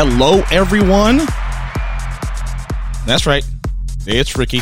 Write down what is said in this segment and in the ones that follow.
Hello, everyone. That's right. It's Ricky.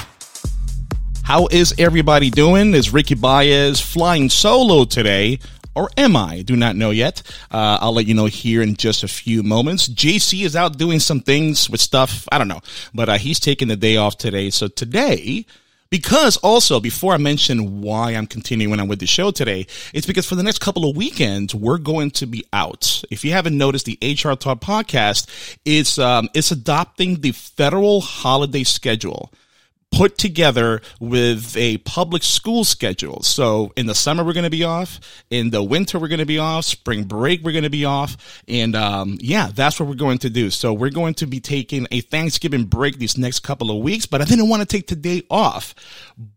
How is everybody doing? Is Ricky Baez flying solo today? Or am I? Do not know yet. Uh, I'll let you know here in just a few moments. JC is out doing some things with stuff. I don't know, but uh, he's taking the day off today. So today, because also, before I mention why I'm continuing on with the show today, it's because for the next couple of weekends, we're going to be out. If you haven't noticed, the HR Talk podcast is, um, it's adopting the federal holiday schedule put together with a public school schedule. So in the summer we're going to be off, in the winter we're going to be off, spring break we're going to be off, and um, yeah, that's what we're going to do. So we're going to be taking a Thanksgiving break these next couple of weeks, but I didn't want to take today off.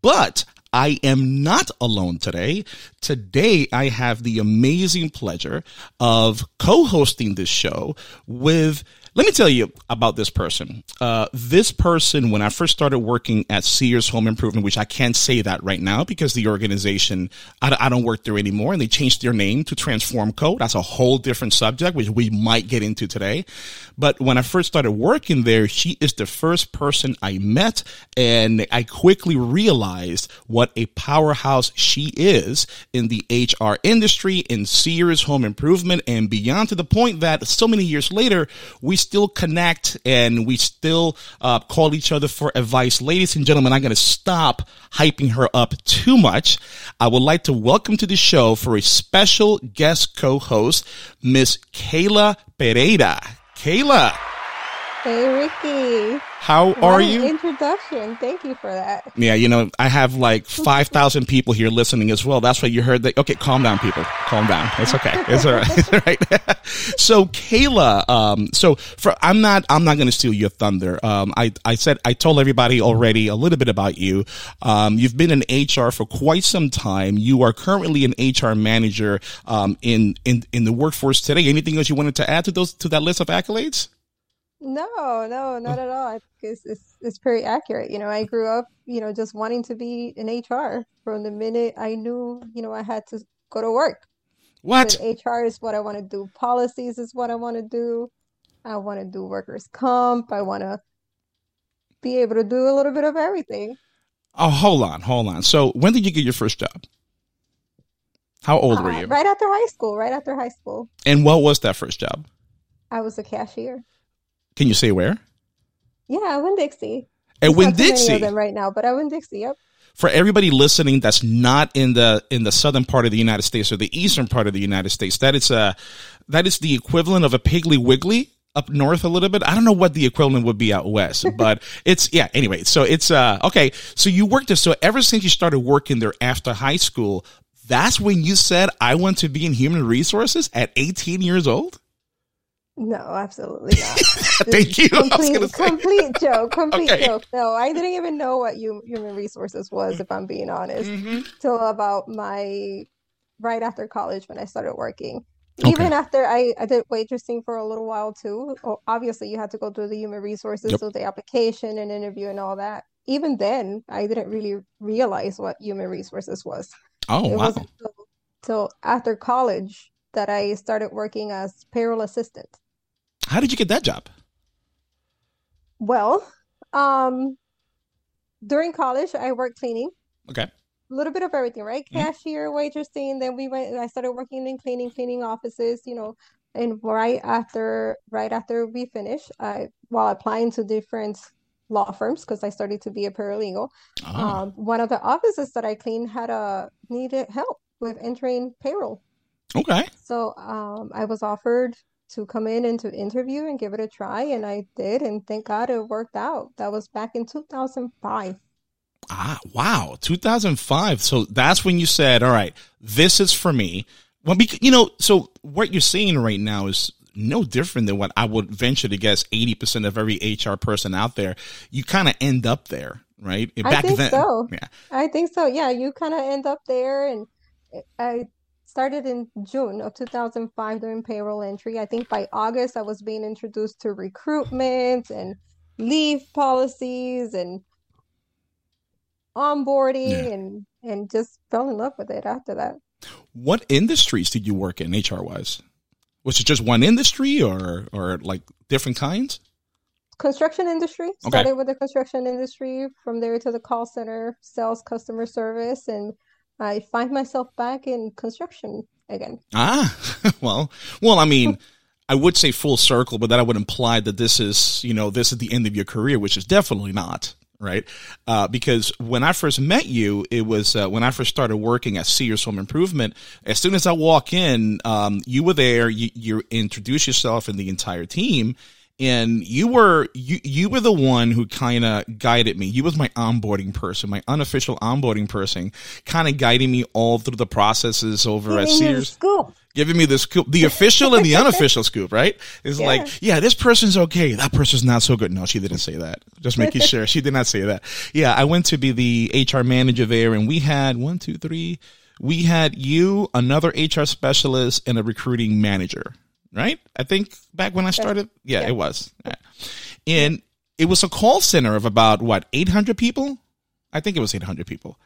But I am not alone today. Today, I have the amazing pleasure of co-hosting this show with let me tell you about this person. Uh, this person, when I first started working at Sears Home Improvement, which I can't say that right now because the organization, I, I don't work there anymore and they changed their name to Transform Co. That's a whole different subject, which we might get into today. But when I first started working there, she is the first person I met and I quickly realized what a powerhouse she is in the HR industry, in Sears Home Improvement and beyond to the point that so many years later, we still connect and we still uh, call each other for advice. Ladies and gentlemen, I'm going to stop hyping her up too much. I would like to welcome to the show for a special guest co-host, Miss Kayla Pereira. Kayla. Hey, Ricky. How what are you? Introduction. Thank you for that. Yeah, you know, I have like 5,000 people here listening as well. That's why you heard that. Okay, calm down, people. Calm down. It's okay. It's all right. It's all right. so, Kayla, um, so for, I'm not, I'm not going to steal your thunder. Um, I, I said, I told everybody already a little bit about you. Um, you've been in HR for quite some time. You are currently an HR manager, um, in, in, in the workforce today. Anything else you wanted to add to those, to that list of accolades? No, no, not at all. I think it's, it's, it's pretty accurate. You know, I grew up, you know, just wanting to be in HR from the minute I knew, you know, I had to go to work. What? HR is what I want to do. Policies is what I want to do. I want to do workers' comp. I want to be able to do a little bit of everything. Oh, hold on, hold on. So, when did you get your first job? How old uh, were you? Right after high school. Right after high school. And what was that first job? I was a cashier. Can you say where? Yeah, Winn Dixie. At Winn Dixie. them right now, but I Winn Dixie. Yep. For everybody listening, that's not in the in the southern part of the United States or the eastern part of the United States. That is a that is the equivalent of a Piggly Wiggly up north a little bit. I don't know what the equivalent would be out west, but it's yeah. Anyway, so it's uh okay. So you worked there. So ever since you started working there after high school, that's when you said I want to be in human resources at 18 years old. No, absolutely not. Thank you. Complete, complete joke. Complete okay. joke. No, I didn't even know what human resources was, if I'm being honest, mm-hmm. till about my right after college when I started working. Okay. Even after I, I did waitressing for a little while too. Obviously, you had to go through the human resources, yep. so the application and interview and all that. Even then, I didn't really realize what human resources was. Oh, it wow. wasn't after college that I started working as payroll assistant. How did you get that job? Well, um, during college, I worked cleaning. Okay. A little bit of everything, right? Mm-hmm. Cashier, waitressing. Then we went. I started working in cleaning, cleaning offices. You know, and right after, right after we finished, I while applying to different law firms because I started to be a paralegal. Oh. Um, one of the offices that I cleaned had a needed help with entering payroll. Okay. So um, I was offered to come in and to interview and give it a try. And I did. And thank God it worked out. That was back in 2005. Ah, wow. 2005. So that's when you said, all right, this is for me. Well, because, you know, so what you're seeing right now is no different than what I would venture to guess 80% of every HR person out there. You kind of end up there, right? Back I think then, so. Yeah. I think so. Yeah. You kind of end up there. And I started in June of 2005 doing payroll entry. I think by August I was being introduced to recruitment and leave policies and onboarding yeah. and and just fell in love with it after that. What industries did you work in HR wise? Was it just one industry or or like different kinds? Construction industry. Started okay. with the construction industry. From there to the call center, sales, customer service, and I find myself back in construction again. Ah, well, well, I mean. I would say full circle, but that I would imply that this is, you know, this is the end of your career, which is definitely not right? Uh, because when I first met you, it was uh, when I first started working at Sears Home Improvement. As soon as I walk in, um, you were there. You, you introduced yourself and the entire team, and you were you you were the one who kind of guided me. You was my onboarding person, my unofficial onboarding person, kind of guiding me all through the processes over Giving at Sears. Scoop. Giving me the scoop, the official and the unofficial scoop, right? It's yeah. like, yeah, this person's okay. That person's not so good. No, she didn't say that. Just making sure she did not say that. Yeah, I went to be the HR manager there, and we had one, two, three. We had you, another HR specialist, and a recruiting manager right? I think back when I started, yeah, yeah. it was. And it was a call center of about what, 800 people? I think it was 800 people.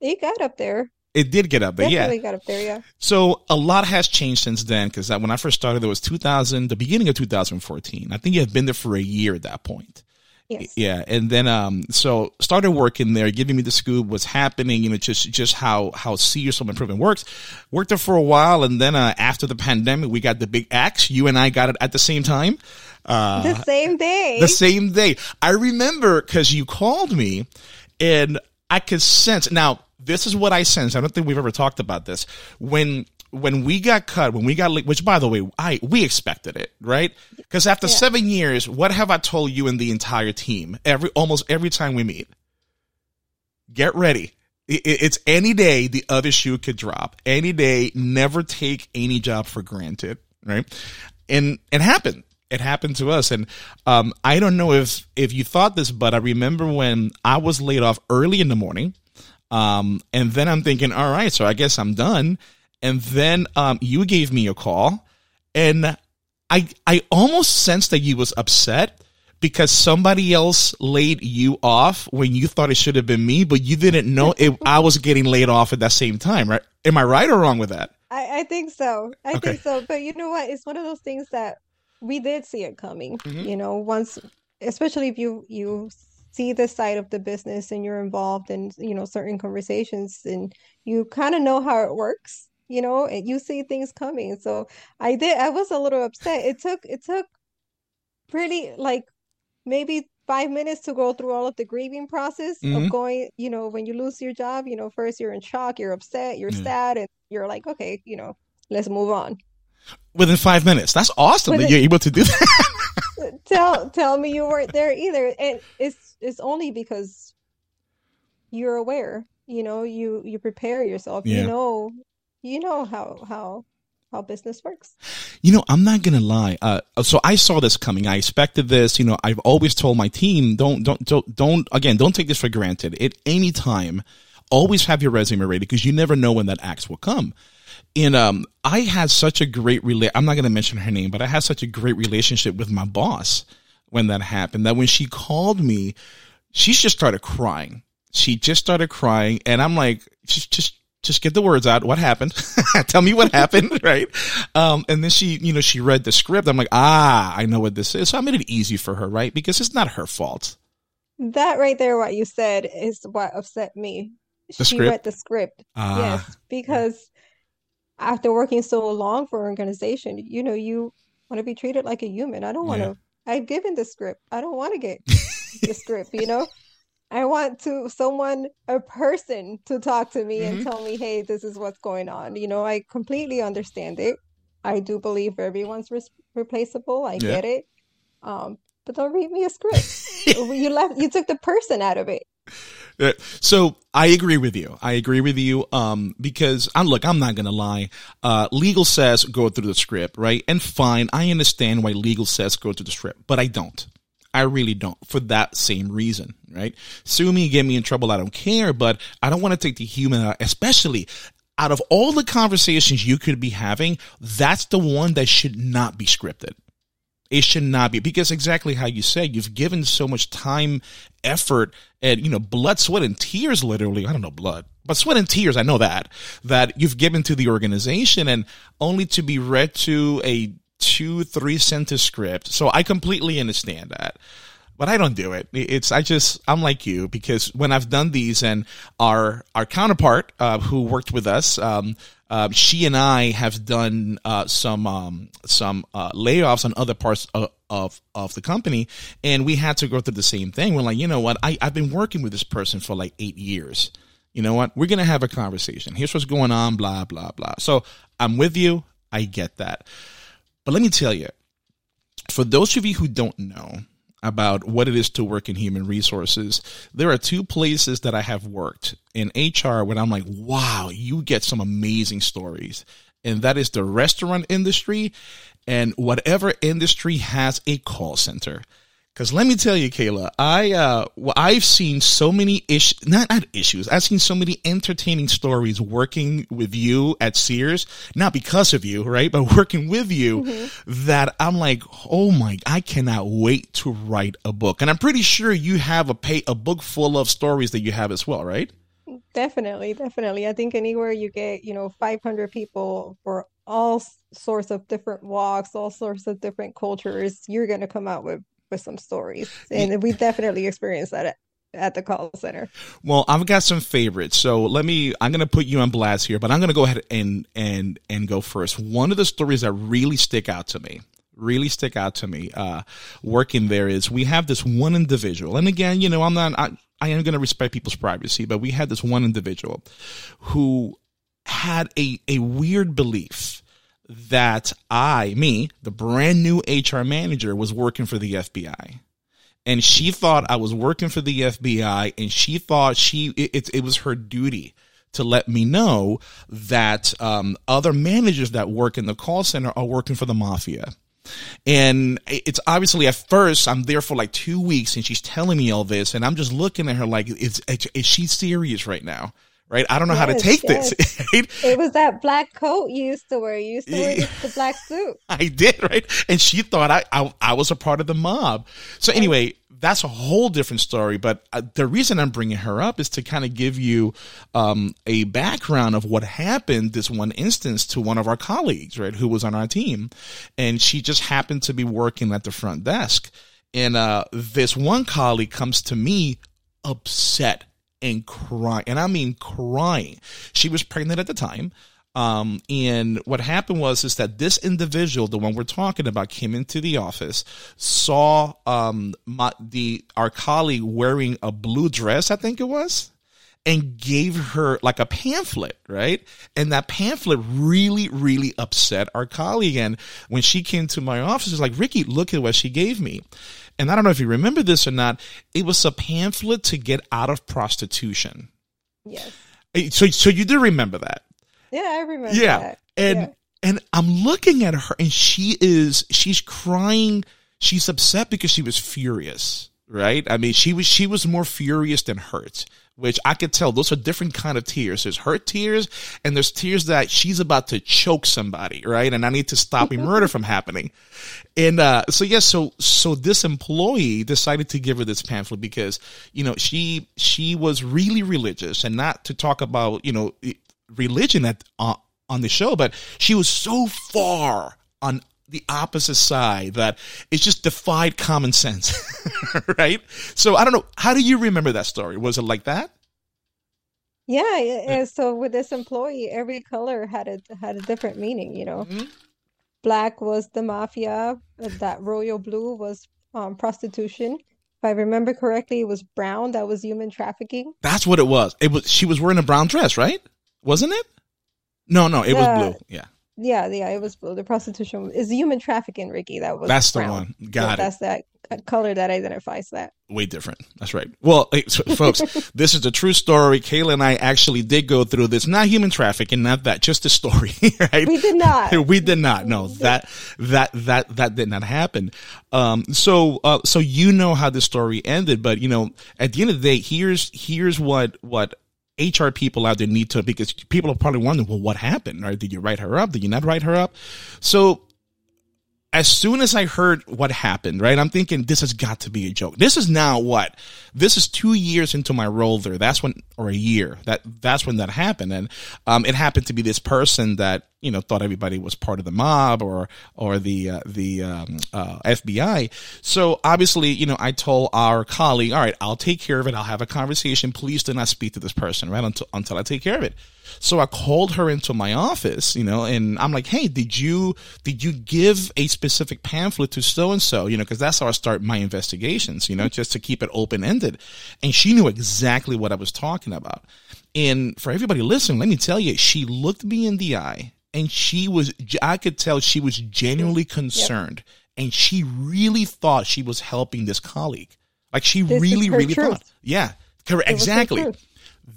It got up there. It did get up there, Definitely yeah. got up there, yeah. So a lot has changed since then because that when I first started, it was 2000, the beginning of 2014. I think you had been there for a year at that point. Yes. Yeah, and then um, so started working there, giving me the scoop, what's happening, you know, just just how how Sears Home Improvement works. Worked there for a while, and then uh, after the pandemic, we got the big axe. You and I got it at the same time. Uh, the same day. The same day. I remember because you called me, and I could sense. Now, this is what I sense. I don't think we've ever talked about this. When when we got cut, when we got, which by the way, I, we expected it, right? Because after yeah. seven years, what have I told you and the entire team every, almost every time we meet? Get ready. it's any day the other shoe could drop. Any day, never take any job for granted, right? And it happened. It happened to us. And, um, I don't know if, if you thought this, but I remember when I was laid off early in the morning. Um, and then I'm thinking, all right, so I guess I'm done and then um, you gave me a call, and I I almost sensed that you was upset because somebody else laid you off when you thought it should have been me, but you didn't know it, I was getting laid off at that same time, right? Am I right or wrong with that? I, I think so. I okay. think so. But you know what? It's one of those things that we did see it coming. Mm-hmm. You know, once, especially if you you see the side of the business and you're involved in you know certain conversations and you kind of know how it works you know you see things coming so i did i was a little upset it took it took pretty like maybe five minutes to go through all of the grieving process mm-hmm. of going you know when you lose your job you know first you're in shock you're upset you're mm-hmm. sad and you're like okay you know let's move on within five minutes that's awesome within, that you're able to do that tell tell me you weren't there either and it's it's only because you're aware you know you you prepare yourself yeah. you know you know how how how business works. You know, I'm not gonna lie. Uh, so I saw this coming. I expected this. You know, I've always told my team, don't, don't, don't, don't. Again, don't take this for granted. At any time, always have your resume ready because you never know when that axe will come. And um, I had such a great rela- I'm not gonna mention her name, but I had such a great relationship with my boss when that happened. That when she called me, she just started crying. She just started crying, and I'm like, just, just just get the words out. What happened? Tell me what happened, right? Um, and then she, you know, she read the script. I'm like, ah, I know what this is. So I made it easy for her, right? Because it's not her fault. That right there, what you said, is what upset me. The she script? read the script. Ah. Yes, because after working so long for an organization, you know, you want to be treated like a human. I don't want to. Yeah. I've given the script. I don't want to get the script. You know. I want to someone, a person to talk to me mm-hmm. and tell me, hey, this is what's going on. You know, I completely understand it. I do believe everyone's re- replaceable. I yeah. get it. Um, but don't read me a script. you left, you took the person out of it. So I agree with you. I agree with you. Um, because I'm look, I'm not gonna lie. Uh, legal says go through the script, right? And fine, I understand why legal says go through the script, but I don't. I really don't for that same reason, right? Sue me, get me in trouble. I don't care, but I don't want to take the human out, especially out of all the conversations you could be having, that's the one that should not be scripted. It should not be because exactly how you said, you've given so much time, effort, and, you know, blood, sweat, and tears, literally. I don't know, blood. but sweat and tears, I know that, that you've given to the organization and only to be read to a two, three sentence script. So I completely understand that. But I don't do it. It's I just I'm like you because when I've done these and our our counterpart uh, who worked with us, um, uh, she and I have done uh, some um, some uh, layoffs on other parts of, of, of the company, and we had to go through the same thing. We're like, you know what? I I've been working with this person for like eight years you know what? We're going to have a conversation. Here's what's going on, blah, blah, blah. So I'm with you. I get that. But let me tell you, for those of you who don't know about what it is to work in human resources, there are two places that I have worked in HR when I'm like, wow, you get some amazing stories. And that is the restaurant industry and whatever industry has a call center. Cause let me tell you, Kayla, I, uh, well, I've seen so many issues, not, not issues. I've seen so many entertaining stories working with you at Sears, not because of you, right? But working with you mm-hmm. that I'm like, oh my, I cannot wait to write a book. And I'm pretty sure you have a pay, a book full of stories that you have as well, right? Definitely, definitely. I think anywhere you get, you know, 500 people for all sorts of different walks, all sorts of different cultures, you're going to come out with with some stories, and we definitely experienced that at, at the call center. Well, I've got some favorites, so let me. I'm going to put you on blast here, but I'm going to go ahead and and and go first. One of the stories that really stick out to me really stick out to me uh, working there is we have this one individual and again you know i'm not i, I am going to respect people's privacy but we had this one individual who had a, a weird belief that I, me, the brand new HR manager, was working for the FBI. And she thought I was working for the FBI and she thought she, it, it was her duty to let me know that um, other managers that work in the call center are working for the mafia. And it's obviously at first I'm there for like two weeks and she's telling me all this and I'm just looking at her like, is, is she serious right now? Right? I don't know yes, how to take yes. this. Right? It was that black coat you used to wear. You used to wear the black suit. I did, right? And she thought I, I, I was a part of the mob. So anyway, that's a whole different story. But uh, the reason I'm bringing her up is to kind of give you um, a background of what happened this one instance to one of our colleagues, right, who was on our team, and she just happened to be working at the front desk. And uh, this one colleague comes to me upset and crying. And I mean crying. She was pregnant at the time. Um, and what happened was is that this individual, the one we're talking about, came into the office, saw um my, the our colleague wearing a blue dress, I think it was, and gave her like a pamphlet, right? And that pamphlet really, really upset our colleague. And when she came to my office, she's like, Ricky, look at what she gave me and I don't know if you remember this or not, it was a pamphlet to get out of prostitution. Yes. Eh, so, so you do remember that? Yeah, I remember. Yeah, that. and yeah. and I'm looking at her, and she is she's crying. She's upset because she was furious, right? I mean, she was she was more furious than hurt which I could tell those are different kind of tears. There's hurt tears and there's tears that she's about to choke somebody, right? And I need to stop a murder from happening. And uh, so yes, so so this employee decided to give her this pamphlet because you know she she was really religious and not to talk about you know religion at uh, on the show, but she was so far on the opposite side that it just defied common sense, right? So I don't know. How do you remember that story? Was it like that? Yeah, yeah. So with this employee, every color had a had a different meaning. You know, mm-hmm. black was the mafia. That royal blue was um, prostitution. If I remember correctly, it was brown. That was human trafficking. That's what it was. It was. She was wearing a brown dress, right? Wasn't it? No, no, it was blue. Yeah. Yeah, yeah, it was the prostitution is human trafficking, Ricky. That was that's brown. the one. Got so it. That's that color that identifies that. Way different. That's right. Well, so, folks, this is a true story. Kayla and I actually did go through this. Not human trafficking, not that. Just a story. Right? We did not. we did not. No, that that that that did not happen. Um. So uh. So you know how the story ended, but you know, at the end of the day, here's here's what what HR people out there need to, because people are probably wondering, well, what happened? Right? Did you write her up? Did you not write her up? So as soon as I heard what happened, right, I'm thinking this has got to be a joke. This is now what? This is two years into my role there. That's when, or a year. That that's when that happened, and um, it happened to be this person that you know thought everybody was part of the mob or or the uh, the um, uh, FBI. So obviously, you know, I told our colleague, all right, I'll take care of it. I'll have a conversation. Please do not speak to this person, right, until until I take care of it. So I called her into my office, you know, and I'm like, Hey, did you, did you give a specific pamphlet to so and so? You know, cause that's how I start my investigations, you know, just to keep it open ended. And she knew exactly what I was talking about. And for everybody listening, let me tell you, she looked me in the eye and she was, I could tell she was genuinely concerned yep. and she really thought she was helping this colleague. Like she this really, really truth. thought. Yeah. Correct. Exactly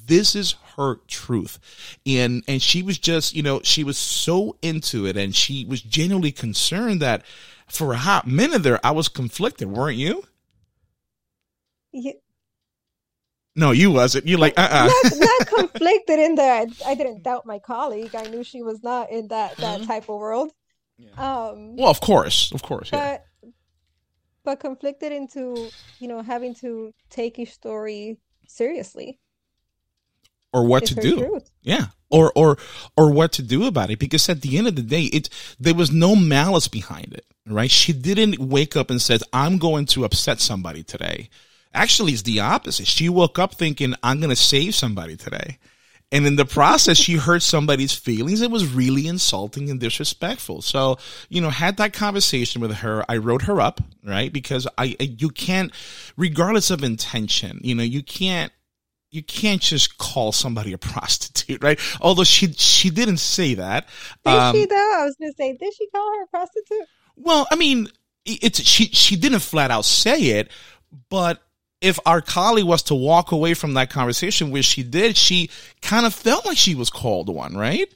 this is her truth. And, and she was just, you know, she was so into it and she was genuinely concerned that for a hot minute there, I was conflicted, weren't you? Yeah. No, you wasn't. You like uh uh-uh. uh not, not, conflicted in that I didn't doubt my colleague. I knew she was not in that that mm-hmm. type of world. Yeah. Um, well, of course, of course, but, yeah. But conflicted into you know having to take a story seriously or what it's to do. Truth. Yeah. Or or or what to do about it because at the end of the day it there was no malice behind it, right? She didn't wake up and said I'm going to upset somebody today. Actually, it's the opposite. She woke up thinking I'm going to save somebody today. And in the process, she hurt somebody's feelings. It was really insulting and disrespectful. So, you know, had that conversation with her. I wrote her up, right? Because I, you can't, regardless of intention, you know, you can't you can't just call somebody a prostitute, right? Although she she didn't say that. Did um, she though? I was gonna say, did she call her a prostitute? Well, I mean, it's she she didn't flat out say it, but if our colleague was to walk away from that conversation, which she did, she kind of felt like she was called one, right?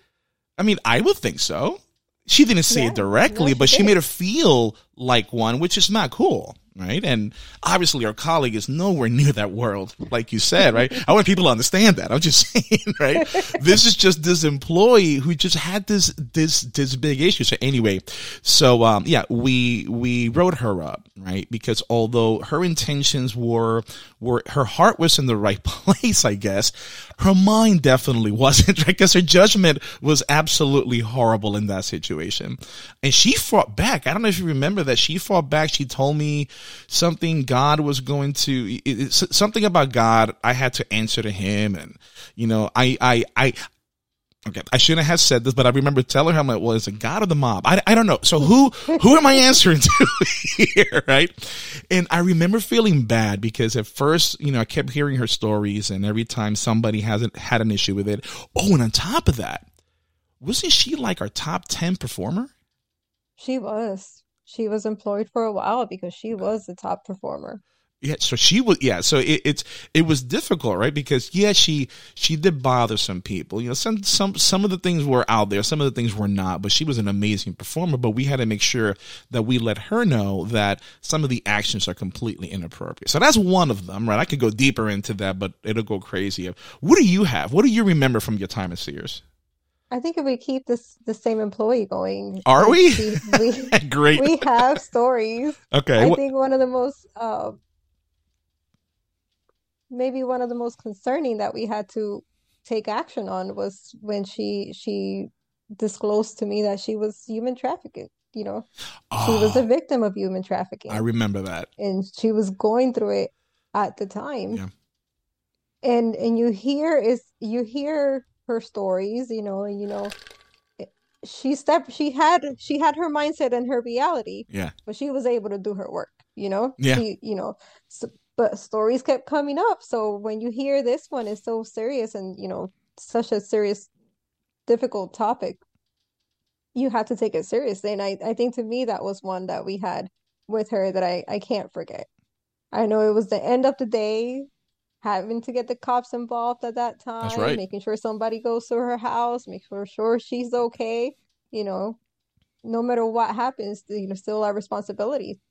I mean, I would think so. She didn't say yeah, it directly, no, she but did. she made her feel like one, which is not cool right? And obviously our colleague is nowhere near that world, like you said, right? I want people to understand that. I'm just saying, right? this is just this employee who just had this, this, this big issue. So anyway, so, um, yeah, we, we wrote her up, right? Because although her intentions were, were, her heart was in the right place, I guess, her mind definitely wasn't, right? Because her judgment was absolutely horrible in that situation. And she fought back. I don't know if you remember that she fought back. She told me, something God was going to, it, something about God I had to answer to him. And, you know, I, I, I, Okay, I shouldn't have said this, but I remember telling her, I'm like, "Well, it's a god of the mob." I, I don't know. So who who am I answering to here, right? And I remember feeling bad because at first, you know, I kept hearing her stories, and every time somebody hasn't had an issue with it. Oh, and on top of that, wasn't she like our top ten performer? She was she was employed for a while because she was the top performer. Yeah, so she was yeah, so it, it's it was difficult, right? Because yeah, she she did bother some people. You know, some some some of the things were out there, some of the things were not, but she was an amazing performer, but we had to make sure that we let her know that some of the actions are completely inappropriate. So that's one of them, right? I could go deeper into that, but it'll go crazy. What do you have? What do you remember from your time at Sears? I think if we keep this the same employee going, are we? we, we Great. We have stories. Okay. I think one of the most, uh, maybe one of the most concerning that we had to take action on was when she she disclosed to me that she was human trafficking. You know, oh, she was a ah. victim of human trafficking. I remember that, and she was going through it at the time. Yeah. And and you hear is you hear her stories, you know, and you know, she stepped, she had, she had her mindset and her reality. Yeah. But she was able to do her work, you know? Yeah. She, you know, so, but stories kept coming up. So when you hear this one is so serious and, you know, such a serious, difficult topic, you have to take it seriously. And I, I think to me, that was one that we had with her that I, I can't forget. I know it was the end of the day having to get the cops involved at that time, right. making sure somebody goes to her house, make sure, sure she's okay. You know, no matter what happens, you know, still our responsibility.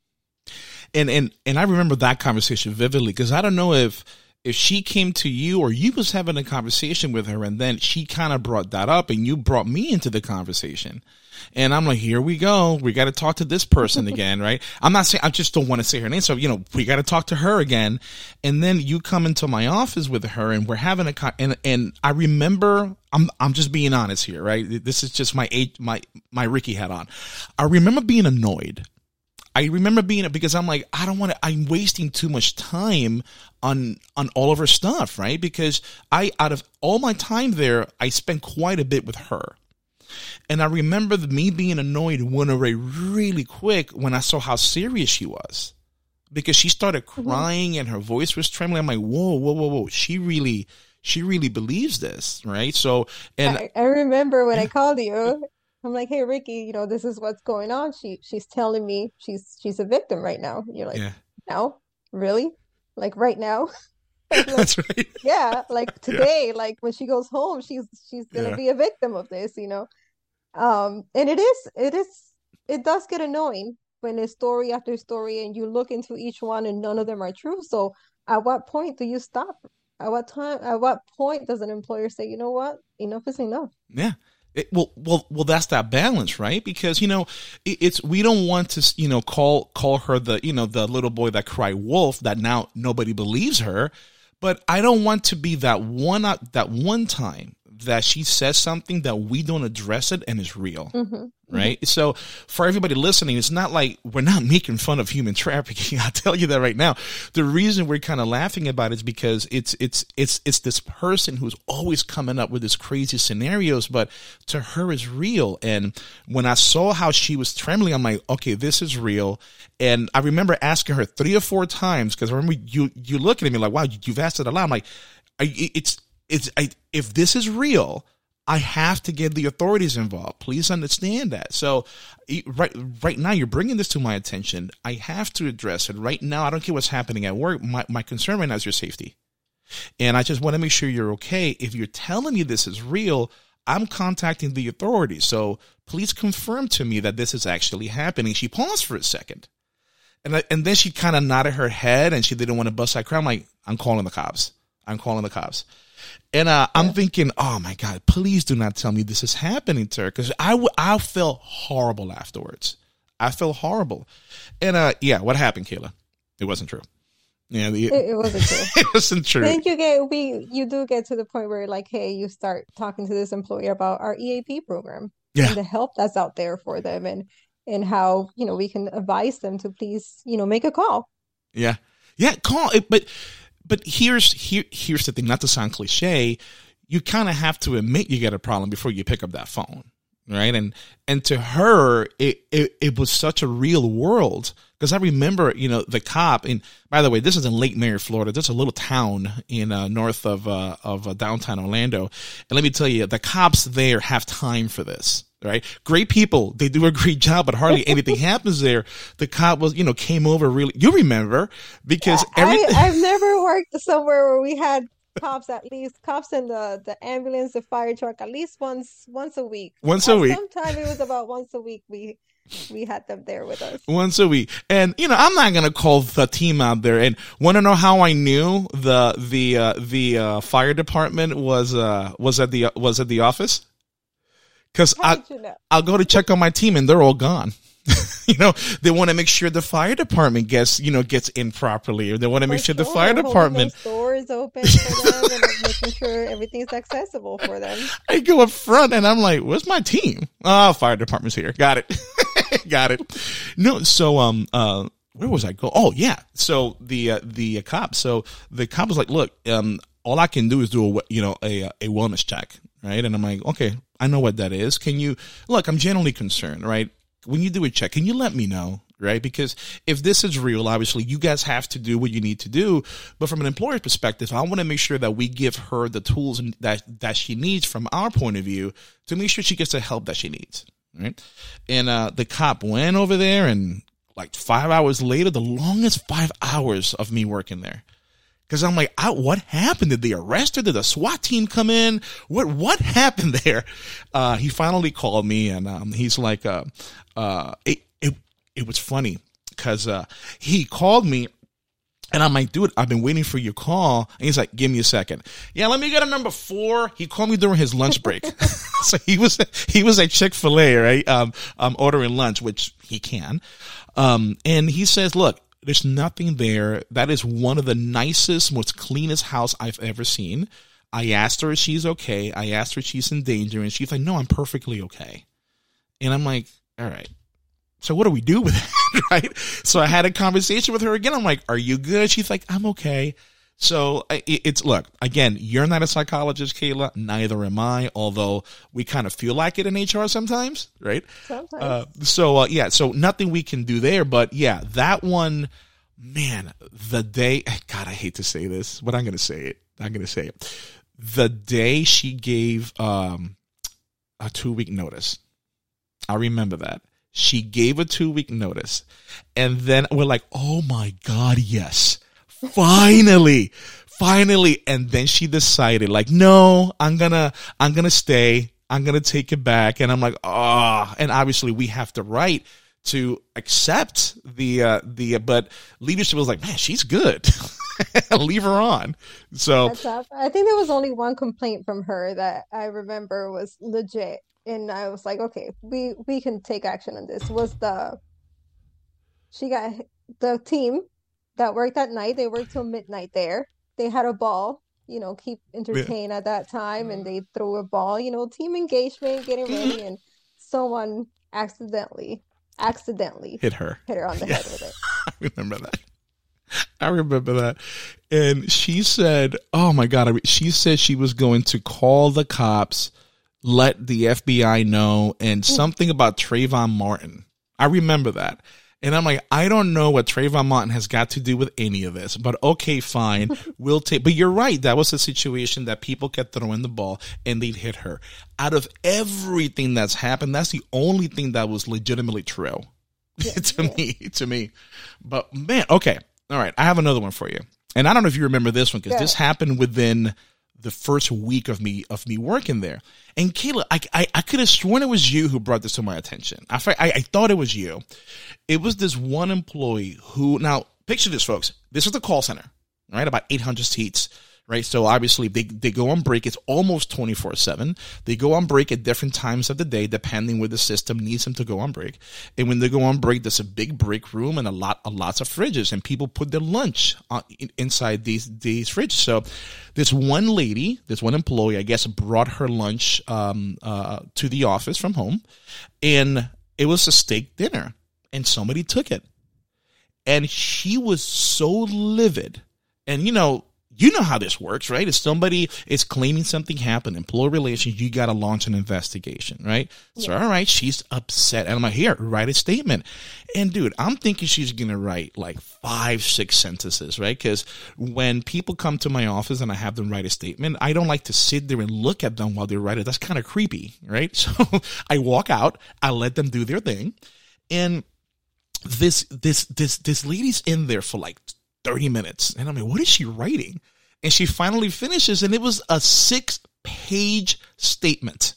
And and and I remember that conversation vividly because I don't know if if she came to you or you was having a conversation with her and then she kind of brought that up and you brought me into the conversation. And I'm like, here we go. We got to talk to this person again, right? I'm not saying, I just don't want to say her name. So, you know, we got to talk to her again. And then you come into my office with her and we're having a, and, and I remember, I'm, I'm just being honest here, right? This is just my age, my, my Ricky hat on. I remember being annoyed. I remember being because I'm like, I don't want to, I'm wasting too much time on, on all of her stuff, right? Because I, out of all my time there, I spent quite a bit with her. And I remember me being annoyed went away really quick when I saw how serious she was. Because she started mm-hmm. crying and her voice was trembling. I'm like, whoa, whoa, whoa, whoa. She really, she really believes this, right? So, and I, I remember when I called you, I'm like, hey, Ricky, you know, this is what's going on. She, she's telling me she's, she's a victim right now. You're like, yeah. no, really? Like right now? like, That's right. yeah, like today, yeah. like when she goes home, she's she's gonna yeah. be a victim of this, you know. Um, and it is it is it does get annoying when it's story after story and you look into each one and none of them are true. So at what point do you stop? At what time at what point does an employer say, you know what, enough is enough? Yeah. It, well, well, well. That's that balance, right? Because you know, it, it's we don't want to, you know, call call her the, you know, the little boy that cried wolf. That now nobody believes her, but I don't want to be that one uh, that one time that she says something that we don't address it and it's real. Mm-hmm. Right. Mm-hmm. So for everybody listening, it's not like we're not making fun of human trafficking. I'll tell you that right now. The reason we're kind of laughing about it is because it's, it's, it's, it's this person who's always coming up with these crazy scenarios, but to her is real. And when I saw how she was trembling, I'm like, okay, this is real. And I remember asking her three or four times because I remember you, you looking at me like, wow, you've asked it a lot. I'm like, it's, it's I, if this is real, I have to get the authorities involved. Please understand that. So, right right now, you're bringing this to my attention. I have to address it right now. I don't care what's happening at work. My my concern right now is your safety, and I just want to make sure you're okay. If you're telling me this is real, I'm contacting the authorities. So please confirm to me that this is actually happening. She paused for a second, and I, and then she kind of nodded her head, and she didn't want to bust that crowd. I'm like, I'm calling the cops. I'm calling the cops. And uh, I'm thinking, oh my God, please do not tell me this is happening to her. Cause I, w- I felt horrible afterwards. I felt horrible. And uh, yeah, what happened, Kayla? It wasn't true. Yeah, the, it, it, wasn't true. it wasn't true. Then you get we you do get to the point where like, hey, you start talking to this employer about our EAP program yeah. and the help that's out there for them, and and how you know we can advise them to please you know make a call. Yeah, yeah, call it, but but here's here here's the thing. Not to sound cliche, you kind of have to admit you got a problem before you pick up that phone, right? And and to her, it it, it was such a real world because I remember, you know, the cop. And by the way, this is in Lake Mary, Florida. This is a little town in uh, north of uh, of uh, downtown Orlando. And let me tell you, the cops there have time for this right? Great people. They do a great job, but hardly anything happens there. The cop was, you know, came over really, you remember because everything. I, I've never worked somewhere where we had cops at least cops in the the ambulance the fire truck at least once once a week once a week sometime it was about once a week we we had them there with us once a week and you know i'm not gonna call the team out there and want to know how i knew the the uh, the uh, fire department was uh was at the was at the office because I you know? I'll go to check on my team and they're all gone. you know, they want to make sure the fire department gets, you know, gets in properly, or they want to make sure, sure, the fire department doors open for them and making sure everything's accessible for them. I go up front and I'm like, "Where's my team?" Oh, fire department's here. Got it. Got it. No, so um uh where was I go? Oh yeah. So the uh, the uh, cop. So the cop was like, "Look, um, all I can do is do a you know a a wellness check, right?" And I'm like, "Okay, I know what that is. Can you look? I'm generally concerned, right? When you do a check, can you let me know, right? Because if this is real, obviously you guys have to do what you need to do. But from an employer's perspective, I want to make sure that we give her the tools that that she needs from our point of view to make sure she gets the help that she needs, right? And uh, the cop went over there, and like five hours later, the longest five hours of me working there Cause I'm like, I, what happened? Did they arrest her? Did the SWAT team come in? What, what happened there? Uh, he finally called me and, um, he's like, uh, uh, it, it, it was funny cause, uh, he called me And I'm like, dude, I've been waiting for your call. And he's like, give me a second. Yeah, let me get a number four. He called me during his lunch break. so he was, he was at Chick-fil-A, right? Um, um, ordering lunch, which he can. Um, and he says, look, there's nothing there. That is one of the nicest, most cleanest house I've ever seen. I asked her if she's okay. I asked her if she's in danger, and she's like, "No, I'm perfectly okay." And I'm like, "All right." So what do we do with it, right? So I had a conversation with her again. I'm like, "Are you good?" She's like, "I'm okay." So it's look again. You're not a psychologist, Kayla. Neither am I. Although we kind of feel like it in HR sometimes, right? Sometimes. Uh, so uh, yeah. So nothing we can do there. But yeah, that one, man. The day. God, I hate to say this, but I'm going to say it. I'm going to say it the day she gave um, a two week notice. I remember that. She gave a two week notice. And then we're like, oh my God, yes. Finally. finally. And then she decided, like, no, I'm gonna, I'm gonna stay. I'm gonna take it back. And I'm like, ah. Oh. And obviously we have to write to accept the uh the but leadership was like man she's good leave her on so i think there was only one complaint from her that i remember was legit and i was like okay we we can take action on this was the she got the team that worked at night they worked till midnight there they had a ball you know keep entertained yeah. at that time and they threw a ball you know team engagement getting ready and someone accidentally accidentally hit her, hit her on the yeah. head with it. I remember that. I remember that. And she said, "Oh my god!" She said she was going to call the cops, let the FBI know, and mm. something about Trayvon Martin. I remember that. And I'm like, I don't know what Trayvon Martin has got to do with any of this, but okay, fine. We'll take, but you're right. That was a situation that people kept throwing the ball and they'd hit her. Out of everything that's happened, that's the only thing that was legitimately true yeah, to yeah. me, to me. But man, okay. All right. I have another one for you. And I don't know if you remember this one because yeah. this happened within the first week of me of me working there. And Kayla, I, I, I could have sworn it was you who brought this to my attention. I, I, I thought it was you. It was this one employee who now picture this, folks. This was the call center, right? About 800 seats right? So obviously they, they go on break. It's almost 24 seven. They go on break at different times of the day, depending where the system needs them to go on break. And when they go on break, there's a big break room and a lot, a lots of fridges and people put their lunch on, inside these, these fridges. So this one lady, this one employee, I guess, brought her lunch, um, uh, to the office from home and it was a steak dinner and somebody took it. And she was so livid. And you know, you know how this works, right? If somebody is claiming something happened, employee relations, you got to launch an investigation, right? Yeah. So, all right, she's upset. And I'm like, here, write a statement. And dude, I'm thinking she's going to write like five, six sentences, right? Because when people come to my office and I have them write a statement, I don't like to sit there and look at them while they write it. That's kind of creepy, right? So I walk out, I let them do their thing. And this, this, this, this lady's in there for like 30 minutes. And I'm like, what is she writing? And she finally finishes, and it was a six page statement.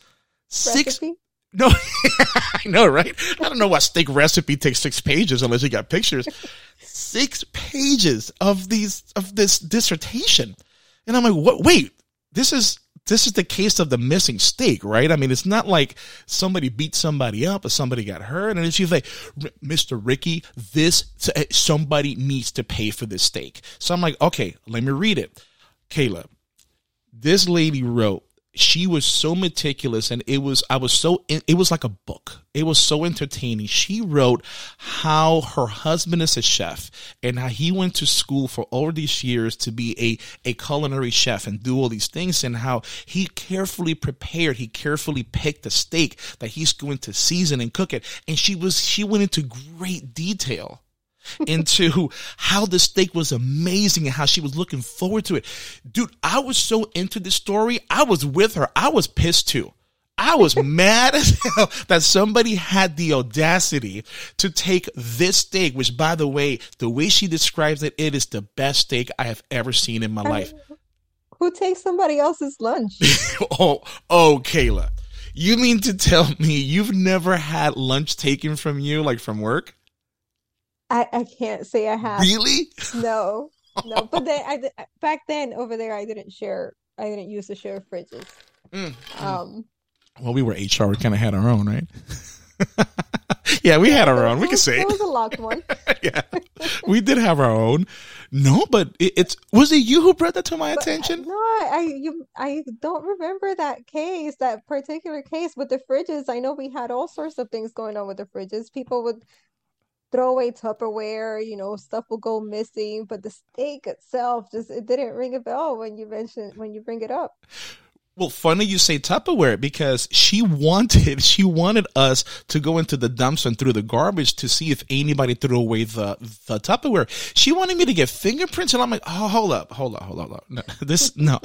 Six. Recipe? No, I know, right? I don't know why steak recipe takes six pages unless you got pictures. six pages of these, of this dissertation. And I'm like, what? Wait, this is this is the case of the missing steak, right? I mean, it's not like somebody beat somebody up or somebody got hurt. And she's like, Mr. Ricky, this, eh, somebody needs to pay for this steak. So I'm like, okay, let me read it. Kayla, this lady wrote she was so meticulous and it was i was so it was like a book. It was so entertaining. She wrote how her husband is a chef and how he went to school for all these years to be a, a culinary chef and do all these things and how he carefully prepared he carefully picked the steak that he's going to season and cook it. And she was she went into great detail into how the steak was amazing and how she was looking forward to it. Dude, I was so into this story. I was with her. I was pissed too. I was mad as hell that somebody had the audacity to take this steak, which by the way, the way she describes it, it is the best steak I have ever seen in my life. Who takes somebody else's lunch? oh, oh, Kayla. You mean to tell me you've never had lunch taken from you, like from work? I, I can't say I have. Really? No. no, but then I back then over there I didn't share. I didn't use the share fridges. Mm. Um. Well, we were HR. We kind of had our own, right? yeah, we had our own. We could say it was a locked one. yeah, we did have our own. No, but it, it's was it you who brought that to my but, attention? No, I you I don't remember that case, that particular case with the fridges. I know we had all sorts of things going on with the fridges. People would throw away Tupperware, you know, stuff will go missing, but the steak itself just it didn't ring a bell when you mention when you bring it up. Well, funny you say Tupperware because she wanted she wanted us to go into the dumpster and through the garbage to see if anybody threw away the the Tupperware. She wanted me to get fingerprints, and I'm like, oh, hold up, hold up, hold up, hold up. No, this no,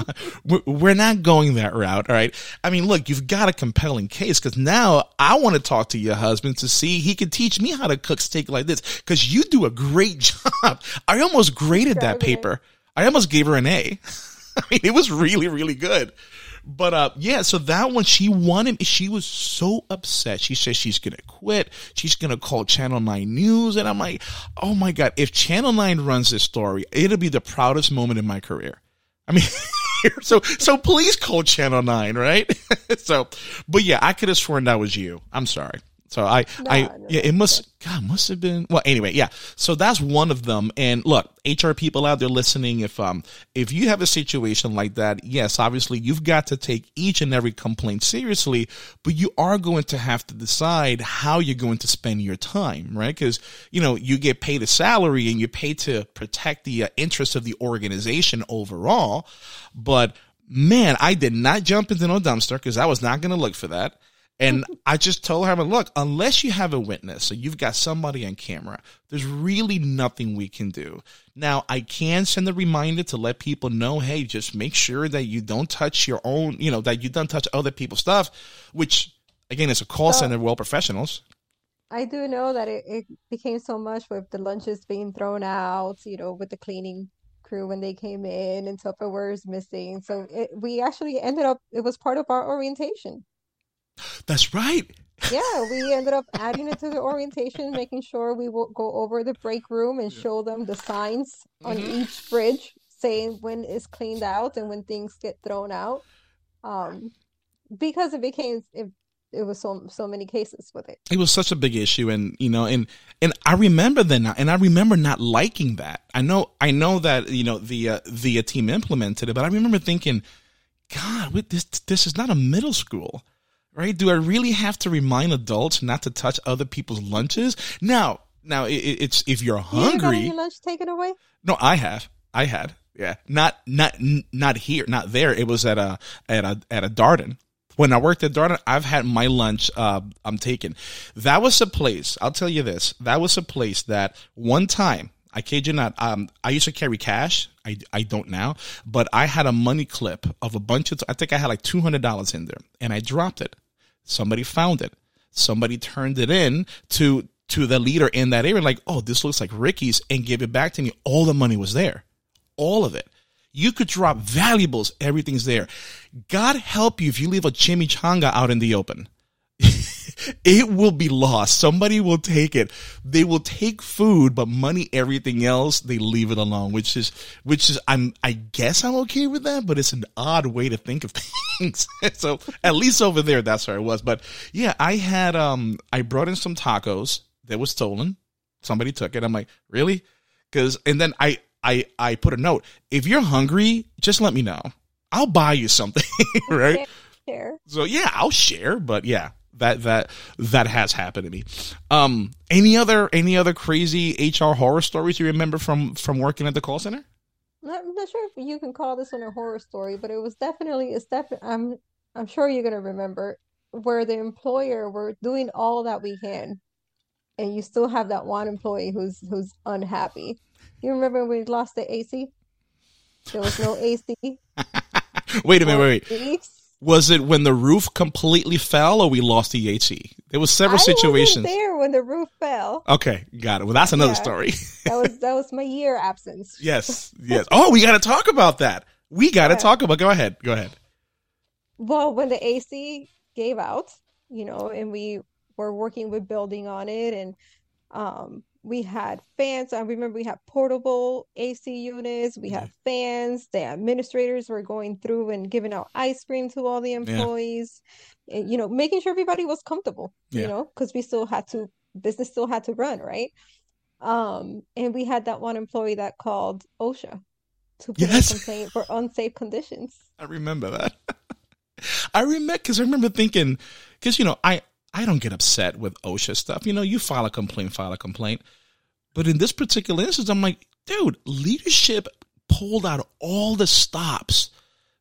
we're not going that route. All right. I mean, look, you've got a compelling case because now I want to talk to your husband to see he can teach me how to cook steak like this because you do a great job. I almost graded that paper. I almost gave her an A. I mean, it was really, really good. But uh, yeah, so that one she wanted. She was so upset. She said she's gonna quit. She's gonna call Channel Nine News, and I'm like, oh my god, if Channel Nine runs this story, it'll be the proudest moment in my career. I mean. so so please call Channel Nine, right? so, but yeah, I could have sworn that was you. I'm sorry. So I, no, I, no, yeah, it must, God, must have been. Well, anyway, yeah. So that's one of them. And look, HR people out there listening, if um, if you have a situation like that, yes, obviously you've got to take each and every complaint seriously, but you are going to have to decide how you're going to spend your time, right? Because you know you get paid a salary and you pay to protect the uh, interests of the organization overall, but man, I did not jump into no dumpster because I was not going to look for that. And I just told her, look, unless you have a witness, so you've got somebody on camera, there's really nothing we can do. Now, I can send a reminder to let people know, hey, just make sure that you don't touch your own, you know, that you don't touch other people's stuff, which again, it's a call so, center, well professionals. I do know that it, it became so much with the lunches being thrown out, you know, with the cleaning crew when they came in and Tupperware is missing. So it, we actually ended up, it was part of our orientation. That's right. yeah, we ended up adding it to the orientation, making sure we will go over the break room and show them the signs on mm-hmm. each fridge saying when it's cleaned out and when things get thrown out. Um, because it became it, it was so so many cases with it. It was such a big issue, and you know, and and I remember then, and I remember not liking that. I know, I know that you know the uh, the team implemented it, but I remember thinking, God, this this is not a middle school right? Do I really have to remind adults not to touch other people's lunches? Now, now it, it's if you're hungry. You your lunch taken away? No, I have. I had. Yeah, not not not here, not there. It was at a at a at a Darden. When I worked at Darden, I've had my lunch. Uh, I'm taking. That was a place. I'll tell you this. That was a place that one time I kid you not. Um, I used to carry cash. I, I don't now, but I had a money clip of a bunch of, I think I had like $200 in there and I dropped it. Somebody found it. Somebody turned it in to to the leader in that area, like, oh, this looks like Ricky's, and give it back to me. All the money was there. All of it. You could drop valuables, everything's there. God help you if you leave a chimichanga out in the open. It will be lost. Somebody will take it. They will take food, but money, everything else, they leave it alone, which is, which is, I'm, I guess I'm okay with that, but it's an odd way to think of things. so at least over there, that's where it was. But yeah, I had, um, I brought in some tacos that was stolen. Somebody took it. I'm like, really? Cause, and then I, I, I put a note. If you're hungry, just let me know. I'll buy you something, right? Share. So yeah, I'll share, but yeah, that that that has happened to me. Um, any other any other crazy HR horror stories you remember from from working at the call center? I'm not sure if you can call this one a horror story, but it was definitely it's definitely I'm I'm sure you're gonna remember where the employer were doing all that we can, and you still have that one employee who's who's unhappy. You remember when we lost the AC? There was no AC. wait a minute, wait, wait. Was it when the roof completely fell, or we lost the AC? There was several I situations there when the roof fell. Okay, got it. Well, that's another yeah. story. that was that was my year absence. yes, yes. Oh, we got to talk about that. We got to yeah. talk about. Go ahead. Go ahead. Well, when the AC gave out, you know, and we were working with building on it, and um, we had fans. I remember we had portable AC units, we had fans. The administrators were going through and giving out ice cream to all the employees, yeah. and, you know, making sure everybody was comfortable, yeah. you know, because we still had to, business still had to run, right? Um, and we had that one employee that called OSHA to put yes. a complaint for unsafe conditions. I remember that. I remember because I remember thinking, because you know, I I don't get upset with OSHA stuff. You know, you file a complaint, file a complaint. But in this particular instance, I'm like, dude, leadership pulled out all the stops,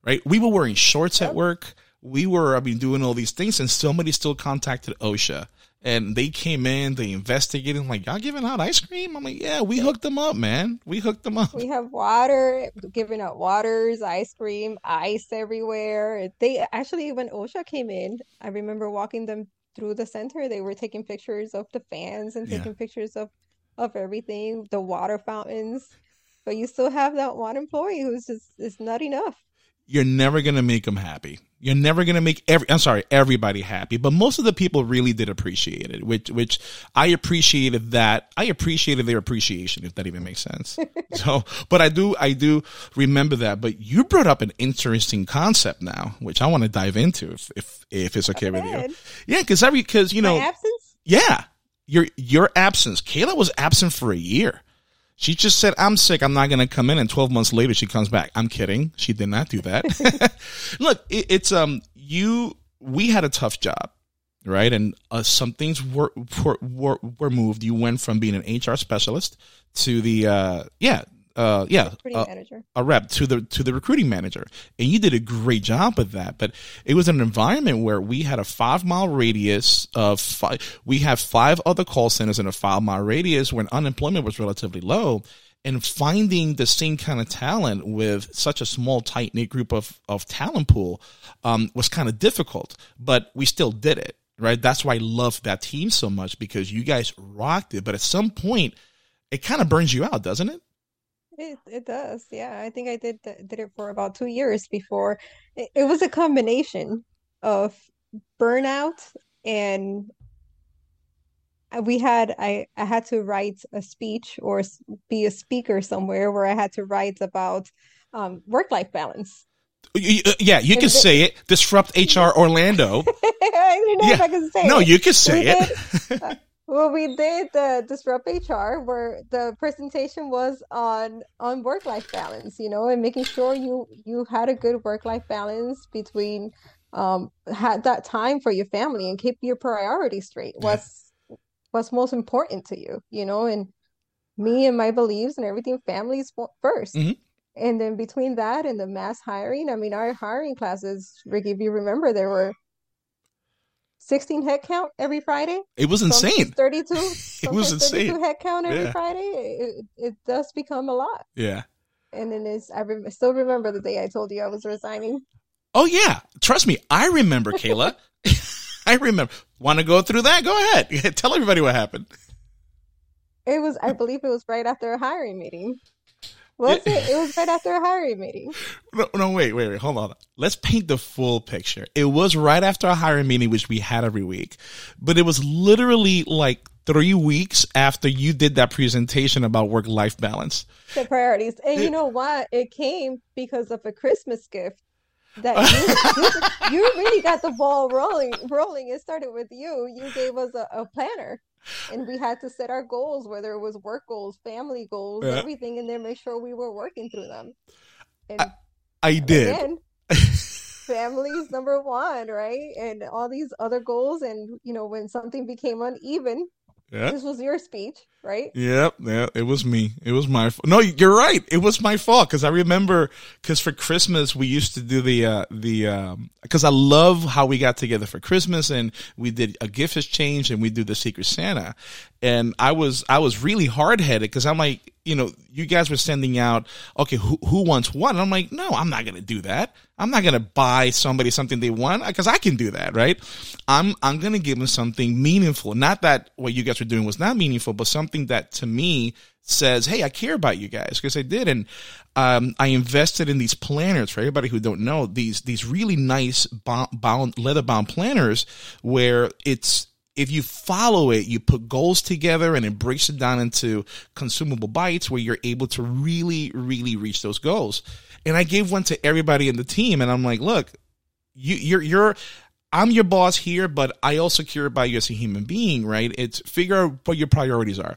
right? We were wearing shorts at work. We were, I mean, doing all these things, and somebody still contacted OSHA. And they came in, they investigated. I'm like, y'all giving out ice cream? I'm like, yeah, we hooked them up, man. We hooked them up. We have water, giving out waters, ice cream, ice everywhere. They actually, when OSHA came in, I remember walking them through the center. They were taking pictures of the fans and taking yeah. pictures of of everything, the water fountains. But you still have that one employee who's just is not enough. You're never gonna make them happy. You're never gonna make every I'm sorry, everybody happy. But most of the people really did appreciate it, which which I appreciated that. I appreciated their appreciation, if that even makes sense. so but I do I do remember that. But you brought up an interesting concept now, which I want to dive into if if, if it's okay with you. Yeah, because every because you know My absence? Yeah. Your your absence. Kayla was absent for a year. She just said, I'm sick. I'm not going to come in. And 12 months later, she comes back. I'm kidding. She did not do that. Look, it, it's, um, you, we had a tough job, right? And uh, some things were, were, were, moved. You went from being an HR specialist to the, uh, yeah, uh, yeah, uh, a rep to the to the recruiting manager, and you did a great job with that. But it was an environment where we had a five mile radius of five. We have five other call centers in a five mile radius when unemployment was relatively low, and finding the same kind of talent with such a small tight knit group of of talent pool um, was kind of difficult. But we still did it, right? That's why I love that team so much because you guys rocked it. But at some point, it kind of burns you out, doesn't it? It it does. Yeah, I think I did did it for about two years before. It, it was a combination of burnout and we had I I had to write a speech or be a speaker somewhere where I had to write about um, work life balance. Uh, yeah, you can say it. Disrupt HR Orlando. I don't know yeah. if I can say no, it. No, you can say it. Uh, well, we did the Disrupt HR where the presentation was on on work life balance, you know, and making sure you you had a good work life balance between um had that time for your family and keep your priorities straight. What's what's most important to you, you know, and me and my beliefs and everything, families 1st mm-hmm. And then between that and the mass hiring, I mean, our hiring classes, Ricky, if you remember, there were 16 head count every Friday. It was insane. 32. it was insane. 32 head count every yeah. Friday. It, it does become a lot. Yeah. And then it's, I re- still remember the day I told you I was resigning. Oh, yeah. Trust me. I remember, Kayla. I remember. Want to go through that? Go ahead. Tell everybody what happened. It was, I believe it was right after a hiring meeting. Was it? It was right after a hiring meeting. No, no, wait, wait, wait. Hold on. Let's paint the full picture. It was right after a hiring meeting, which we had every week, but it was literally like three weeks after you did that presentation about work life balance. The priorities. And you know what? It came because of a Christmas gift that you, you, you, really got the ball rolling rolling it started with you you gave us a, a planner and we had to set our goals, whether it was work goals, family goals, yeah. everything, and then make sure we were working through them. And I, I did. Again, family's number one, right? And all these other goals, and you know, when something became uneven, yeah. This was your speech, right? Yep, yeah, it was me. It was my fault. No, you're right. It was my fault because I remember because for Christmas we used to do the uh the um because I love how we got together for Christmas and we did a gift exchange and we do the Secret Santa, and I was I was really hard headed because I'm like you know, you guys were sending out, okay, who, who wants what? And I'm like, no, I'm not to do that. I'm not to buy somebody something they want because I can do that, right? I'm, I'm to give them something meaningful. Not that what you guys were doing was not meaningful, but something that to me says, Hey, I care about you guys because I did. And, um, I invested in these planners for everybody who don't know these, these really nice bound, bound leather bound planners where it's, if you follow it, you put goals together and it breaks it down into consumable bites where you're able to really, really reach those goals. And I gave one to everybody in the team, and I'm like, look, you, you're you're I'm your boss here, but I also care about you as a human being, right? It's figure out what your priorities are.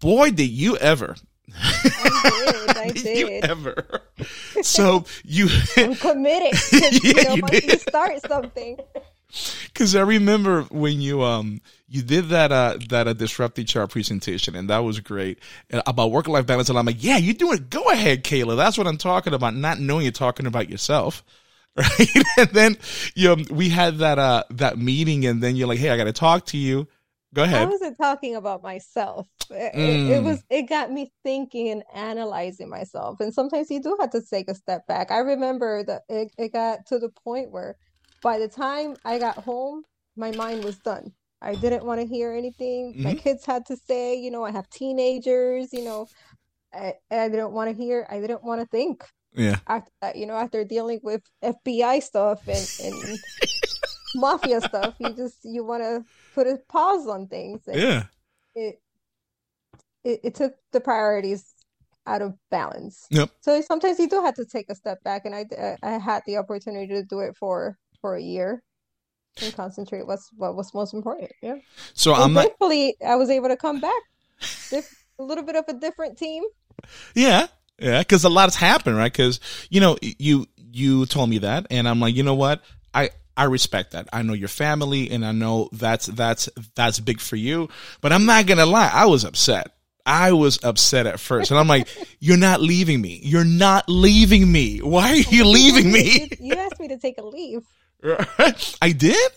Boy, did you ever. I did. I did. you ever. So you. I'm committed. yeah, you know, you once did. you start something. Because I remember when you um you did that uh that uh, disrupt HR presentation and that was great and about work life balance and I'm like yeah you're doing it. go ahead Kayla that's what I'm talking about not knowing you're talking about yourself right? and then you know, we had that uh that meeting, and then you're like, "Hey, I got to talk to you." Go ahead. I wasn't talking about myself. It, mm. it, was. It got me thinking and analyzing myself. And sometimes you do have to take a step back. I remember that it, it got to the point where, by the time I got home, my mind was done. I didn't want to hear anything. Mm-hmm. My kids had to say, you know, I have teenagers. You know, I, I didn't want to hear. I didn't want to think. Yeah. After, uh, you know, after dealing with FBI stuff and, and mafia stuff, you just you want to put a pause on things. yeah. It, it it took the priorities out of balance. Yep. So sometimes you do have to take a step back, and I I had the opportunity to do it for for a year and concentrate what's what was most important. Yeah. So and I'm thankfully not... I was able to come back. a little bit of a different team. Yeah, yeah, because a lot's happened, right? Because you know, you you told me that, and I'm like, you know what, I I respect that. I know your family, and I know that's that's that's big for you. But I'm not gonna lie, I was upset. I was upset at first, and I'm like, "You're not leaving me. You're not leaving me. Why are you leaving me?" You asked me to take a leave. I did.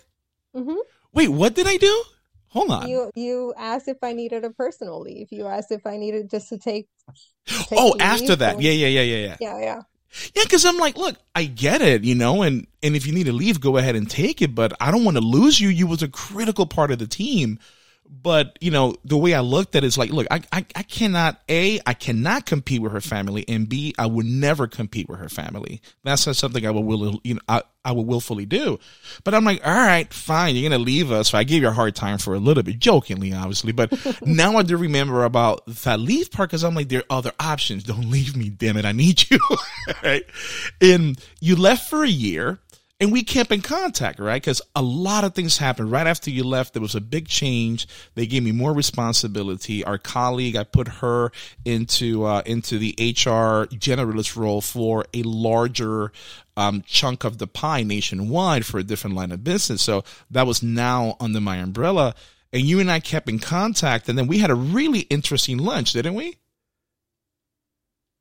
Mm-hmm. Wait, what did I do? Hold on. You you asked if I needed a personal leave. You asked if I needed just to take. take oh, after that, yeah, yeah, yeah, yeah, yeah. Yeah, yeah. Yeah, because I'm like, look, I get it, you know, and and if you need to leave, go ahead and take it. But I don't want to lose you. You was a critical part of the team but you know the way i looked at it is like look I, I, I cannot a i cannot compete with her family and b i would never compete with her family. That's not something i would will you know I, I would willfully do. But i'm like all right fine you're gonna leave us. So i gave you a hard time for a little bit jokingly obviously but now i do remember about that leave part because i'm like there are other options. Don't leave me damn it i need you right? And you left for a year and we kept in contact, right? Because a lot of things happened right after you left. There was a big change. They gave me more responsibility. Our colleague, I put her into uh, into the HR generalist role for a larger um, chunk of the pie nationwide for a different line of business. So that was now under my umbrella. And you and I kept in contact, and then we had a really interesting lunch, didn't we?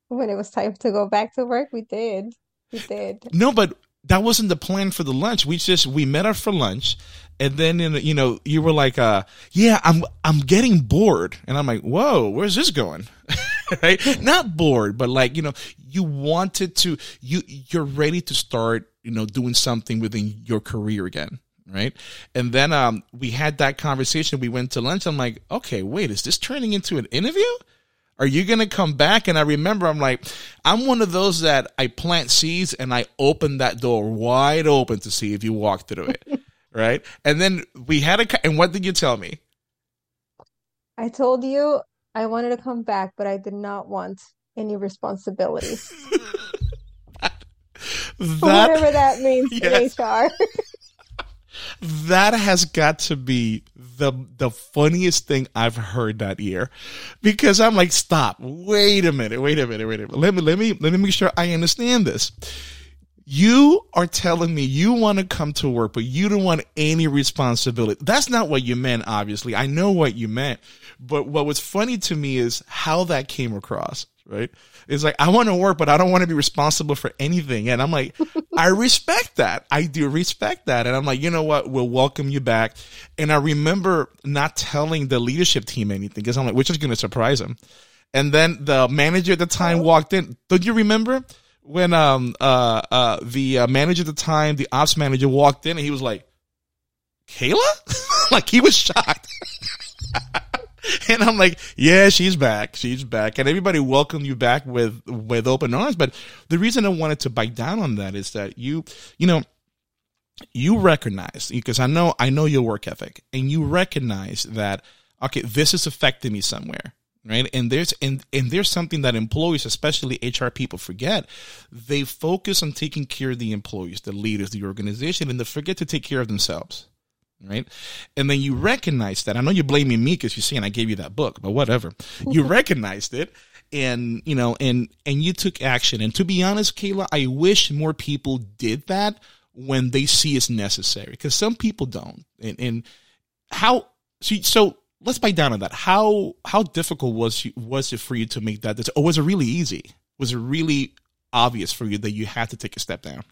When it was time to go back to work, we did. We did. No, but that wasn't the plan for the lunch. We just we met up for lunch, and then in, you know you were like, uh, "Yeah, I'm I'm getting bored," and I'm like, "Whoa, where's this going?" right? Not bored, but like you know, you wanted to you you're ready to start you know doing something within your career again. Right. And then um, we had that conversation. We went to lunch. I'm like, okay, wait, is this turning into an interview? Are you going to come back? And I remember I'm like, I'm one of those that I plant seeds and I open that door wide open to see if you walk through it. right. And then we had a, and what did you tell me? I told you I wanted to come back, but I did not want any responsibilities. that, Whatever that means yes. in HR. That has got to be the the funniest thing I've heard that year, because I'm like, stop, wait a minute, wait a minute, wait a minute. Let me let me let me make sure I understand this. You are telling me you want to come to work, but you don't want any responsibility. That's not what you meant, obviously. I know what you meant. But what was funny to me is how that came across, right? It's like, I want to work, but I don't want to be responsible for anything. And I'm like, I respect that. I do respect that. And I'm like, you know what? We'll welcome you back. And I remember not telling the leadership team anything because I'm like, we're just going to surprise them. And then the manager at the time walked in. Don't you remember when, um, uh, uh, the uh, manager at the time, the ops manager walked in and he was like, Kayla? like he was shocked. and I'm like, yeah, she's back. She's back. And everybody welcomed you back with, with open arms. But the reason I wanted to bite down on that is that you, you know, you recognize because I know I know your work ethic, and you recognize that okay, this is affecting me somewhere right and there's and and there's something that employees especially hr people forget they focus on taking care of the employees the leaders the organization and they forget to take care of themselves right and then you recognize that i know you're blaming me because you're saying i gave you that book but whatever you recognized it and you know and and you took action and to be honest kayla i wish more people did that when they see it's necessary because some people don't and and how so, so let's bite down on that. How how difficult was you, was it for you to make that decision, or was it really easy? Was it really obvious for you that you had to take a step down?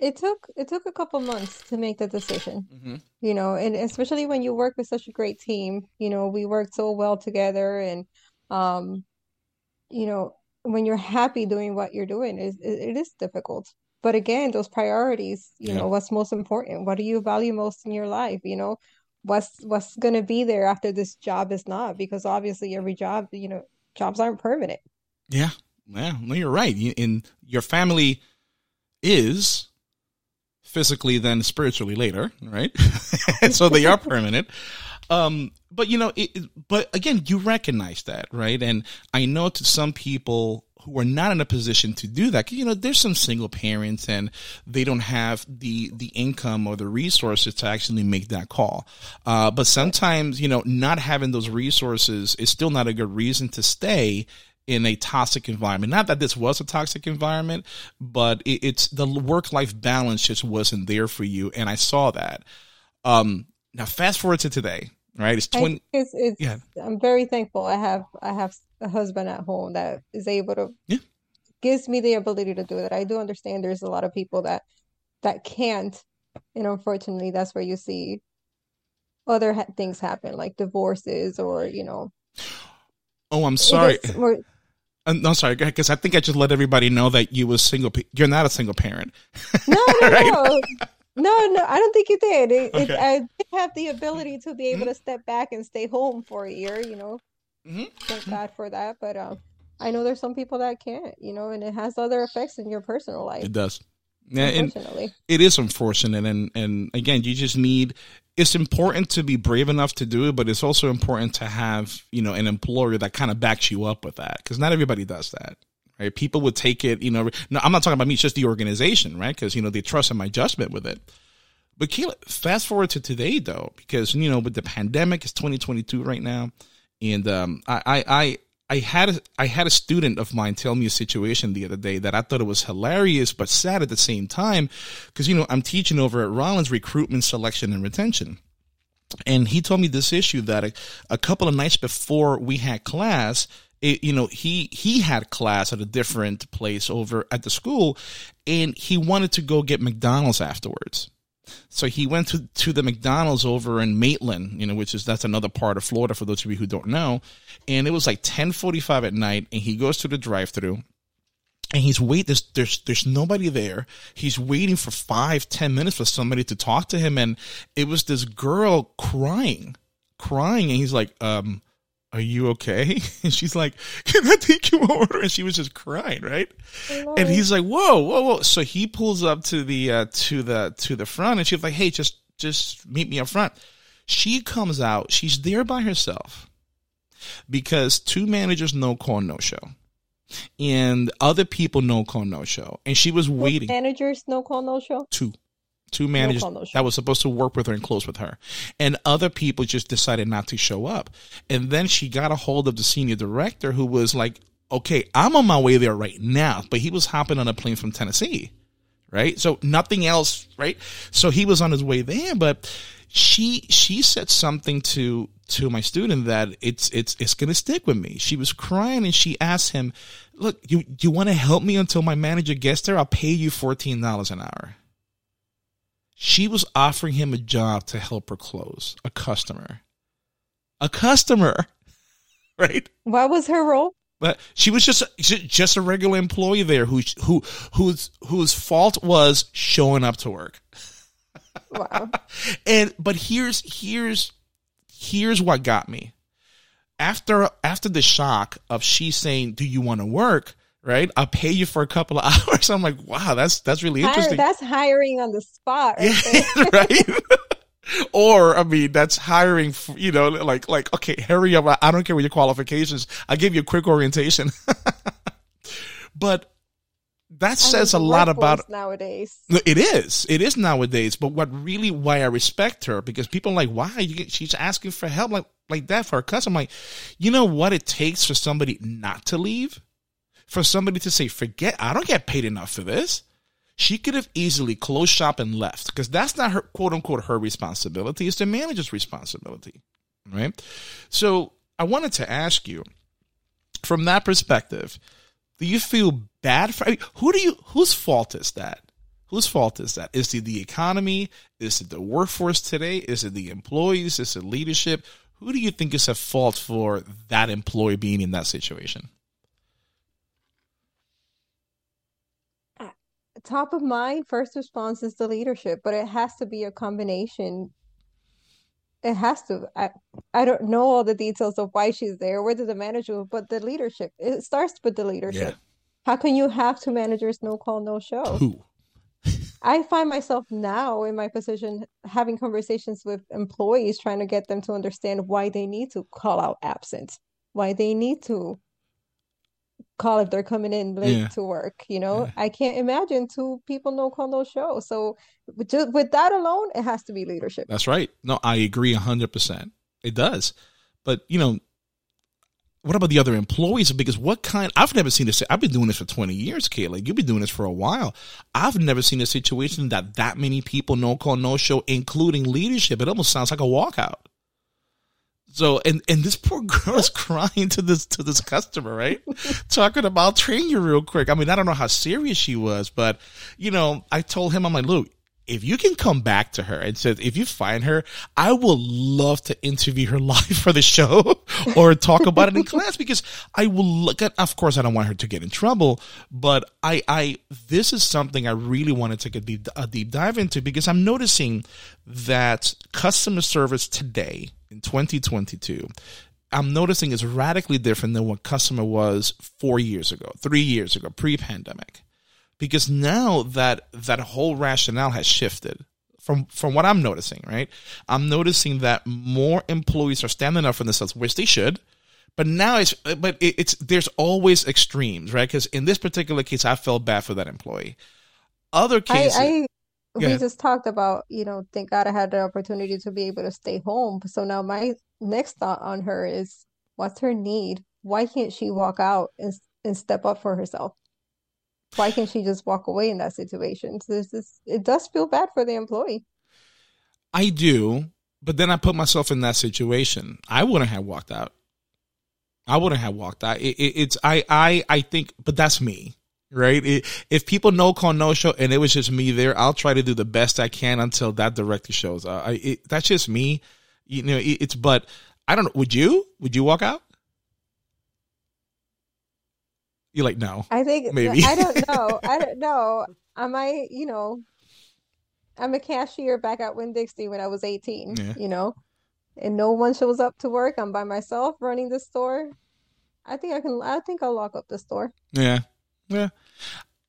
It took it took a couple months to make the decision. Mm-hmm. You know, and especially when you work with such a great team. You know, we worked so well together, and um, you know, when you're happy doing what you're doing, is it, it is difficult but again those priorities you yeah. know what's most important what do you value most in your life you know what's what's going to be there after this job is not because obviously every job you know jobs aren't permanent yeah yeah no you're right in your family is physically then spiritually later right and so they are permanent um but you know it, but again you recognize that right and i know to some people who are not in a position to do that. You know, there's some single parents and they don't have the the income or the resources to actually make that call. Uh, but sometimes, you know, not having those resources is still not a good reason to stay in a toxic environment. Not that this was a toxic environment, but it, it's the work life balance just wasn't there for you, and I saw that. Um, now, fast forward to today right? It's twenty. It's, it's, yeah. I'm very thankful. I have I have a husband at home that is able to yeah. gives me the ability to do that. I do understand there's a lot of people that that can't, and unfortunately, that's where you see other ha- things happen, like divorces or you know. Oh, I'm sorry. I'm, uh, sorry, because I think I just let everybody know that you was single. You're not a single parent. No, no, right? no. No, no, I don't think you did. It, okay. it, I did have the ability to be able mm-hmm. to step back and stay home for a year, you know. Mm-hmm. Thank God for that. But um, I know there's some people that can't, you know, and it has other effects in your personal life. It does. Yeah, and it is unfortunate, and and again, you just need. It's important to be brave enough to do it, but it's also important to have you know an employer that kind of backs you up with that because not everybody does that. Right? People would take it, you know. No, I'm not talking about me; it's just the organization, right? Because you know they trust in my judgment with it. But Kayla, fast forward to today, though, because you know with the pandemic, it's 2022 right now and um, I, I, I had a, I had a student of mine tell me a situation the other day that I thought it was hilarious but sad at the same time because you know I'm teaching over at Rollins recruitment selection and retention. And he told me this issue that a, a couple of nights before we had class it, you know he he had class at a different place over at the school and he wanted to go get McDonald's afterwards so he went to, to the McDonald's over in Maitland, you know, which is that's another part of Florida for those of you who don't know. And it was like 10:45 at night, and he goes to the drive-through, and he's wait. There's there's there's nobody there. He's waiting for five ten minutes for somebody to talk to him, and it was this girl crying, crying, and he's like, um are you okay? And she's like, can I take your order? And she was just crying, right? And he's like, whoa, whoa, whoa. So he pulls up to the, uh, to the, to the front and she's like, hey, just, just meet me up front. She comes out. She's there by herself because two managers no call, no show. And other people no call, no show. And she was waiting. Managers no call, no show? Two two managers that was supposed to work with her and close with her. And other people just decided not to show up. And then she got a hold of the senior director who was like, okay, I'm on my way there right now. But he was hopping on a plane from Tennessee, right? So nothing else, right? So he was on his way there, but she, she said something to, to my student that it's, it's, it's going to stick with me. She was crying and she asked him, look, you, you want to help me until my manager gets there? I'll pay you $14 an hour she was offering him a job to help her close a customer. A customer, right? What was her role? But she was just just a regular employee there who who whose whose fault was showing up to work. Wow. and but here's here's here's what got me. After after the shock of she saying, "Do you want to work?" Right? I'll pay you for a couple of hours. I'm like, wow, that's that's really interesting. That's hiring on the spot, right? Yeah, right? or I mean, that's hiring. For, you know, like like okay, hurry up. I don't care what your qualifications. I give you a quick orientation. but that says a lot about nowadays. It is. It is nowadays. But what really why I respect her because people are like, why you get, she's asking for help like like that for her cousin. I'm like, you know what it takes for somebody not to leave, for somebody to say, forget, I don't get paid enough for this. She could have easily closed shop and left because that's not her quote unquote her responsibility. It's the manager's responsibility, right? So I wanted to ask you, from that perspective, do you feel bad for I mean, who do you whose fault is that? Whose fault is that? Is it the economy? Is it the workforce today? Is it the employees? Is it leadership? Who do you think is at fault for that employee being in that situation? Uh, top of mind, first response is the leadership, but it has to be a combination. It has to. I, I don't know all the details of why she's there, whether the manager, but the leadership. It starts with the leadership. Yeah. How can you have two managers, no call, no show? Who? I find myself now in my position having conversations with employees trying to get them to understand why they need to call out absent, why they need to call if they're coming in late yeah. to work. You know, yeah. I can't imagine two people no call no show. So just with that alone, it has to be leadership. That's right. No, I agree hundred percent. It does, but you know, what about the other employees? Because what kind? I've never seen this. I've been doing this for twenty years, Kayla. You've been doing this for a while. I've never seen a situation that that many people no call no show, including leadership. It almost sounds like a walkout. So and and this poor girl is crying to this to this customer, right? Talking about train you real quick. I mean, I don't know how serious she was, but you know, I told him, I'm like, look, if you can come back to her and said, if you find her, I will love to interview her live for the show or talk about it in class because I will look at, of course, I don't want her to get in trouble, but I, I, this is something I really want to take a deep, a deep dive into because I'm noticing that customer service today in 2022 I'm noticing is radically different than what customer was four years ago, three years ago, pre-pandemic because now that that whole rationale has shifted from from what I'm noticing, right? I'm noticing that more employees are standing up for themselves, which they should. But now it's but it's there's always extremes, right? Because in this particular case, I felt bad for that employee. Other cases, I, I we just talked about, you know, thank God I had the opportunity to be able to stay home. So now my next thought on her is, what's her need? Why can't she walk out and and step up for herself? why can't she just walk away in that situation? So this, it does feel bad for the employee. I do, but then I put myself in that situation. I wouldn't have walked out. I wouldn't have walked out. It, it, it's I I I think, but that's me, right? It, if people know call no show and it was just me there, I'll try to do the best I can until that director shows up. I, that's just me, you know. it's but I don't know. Would you? Would you walk out? You're like, no. I think maybe. I don't know. I don't know. I might, you know, I'm a cashier back at Winn Dixie when I was 18, yeah. you know, and no one shows up to work. I'm by myself running the store. I think I can, I think I'll lock up the store. Yeah. Yeah.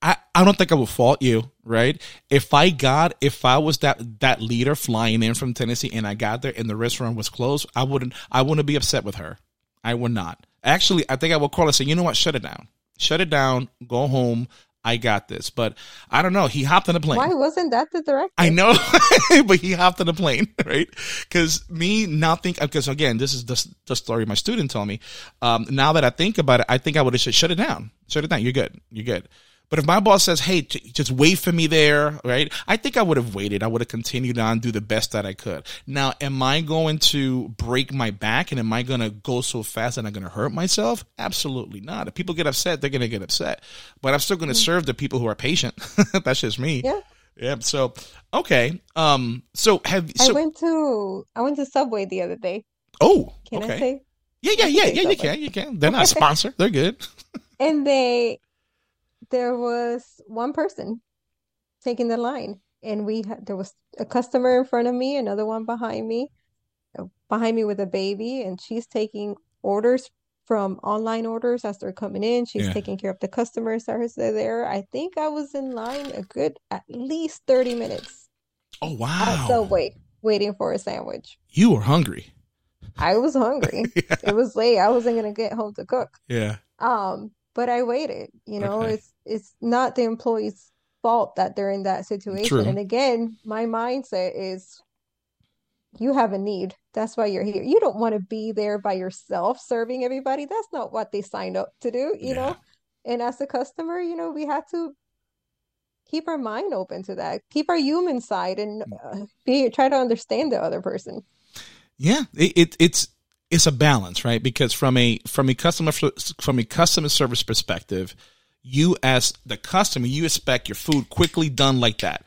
I, I don't think I would fault you, right? If I got, if I was that, that leader flying in from Tennessee and I got there and the restaurant was closed, I wouldn't, I wouldn't be upset with her. I would not. Actually, I think I would call and say, you know what, shut it down shut it down, go home. I got this. But I don't know. He hopped on a plane. Why wasn't that the director? I know, but he hopped on a plane, right? Because me not think because again, this is the, the story my student told me. Um, now that I think about it, I think I would have said, "Shut it down, shut it down. You're good. You're good." But if my boss says, "Hey, just wait for me there," right? I think I would have waited. I would have continued on, do the best that I could. Now, am I going to break my back and am I going to go so fast that I'm going to hurt myself? Absolutely not. If people get upset, they're going to get upset. But I'm still going to mm-hmm. serve the people who are patient. That's just me. Yeah. Yeah. So, okay. Um. So have so, I went to I went to Subway the other day. Oh. Can okay. I say? Yeah, yeah, yeah, yeah. You can, you can. They're not a sponsor. They're good. and they there was one person taking the line and we had there was a customer in front of me another one behind me uh, behind me with a baby and she's taking orders from online orders as they're coming in. She's yeah. taking care of the customers as they're there. I think I was in line a good at least 30 minutes. Oh wow. So wait, waiting for a sandwich. You were hungry. I was hungry. yeah. It was late. I wasn't gonna get home to cook. Yeah. Um, but I waited. You know, okay. it's it's not the employee's fault that they're in that situation. True. And again, my mindset is you have a need. That's why you're here. You don't want to be there by yourself serving everybody. That's not what they signed up to do, you yeah. know? And as a customer, you know, we have to keep our mind open to that, keep our human side and uh, be try to understand the other person. Yeah, it, it, it's it's a balance, right? Because from a from a customer from a customer service perspective, you as the customer, you expect your food quickly done like that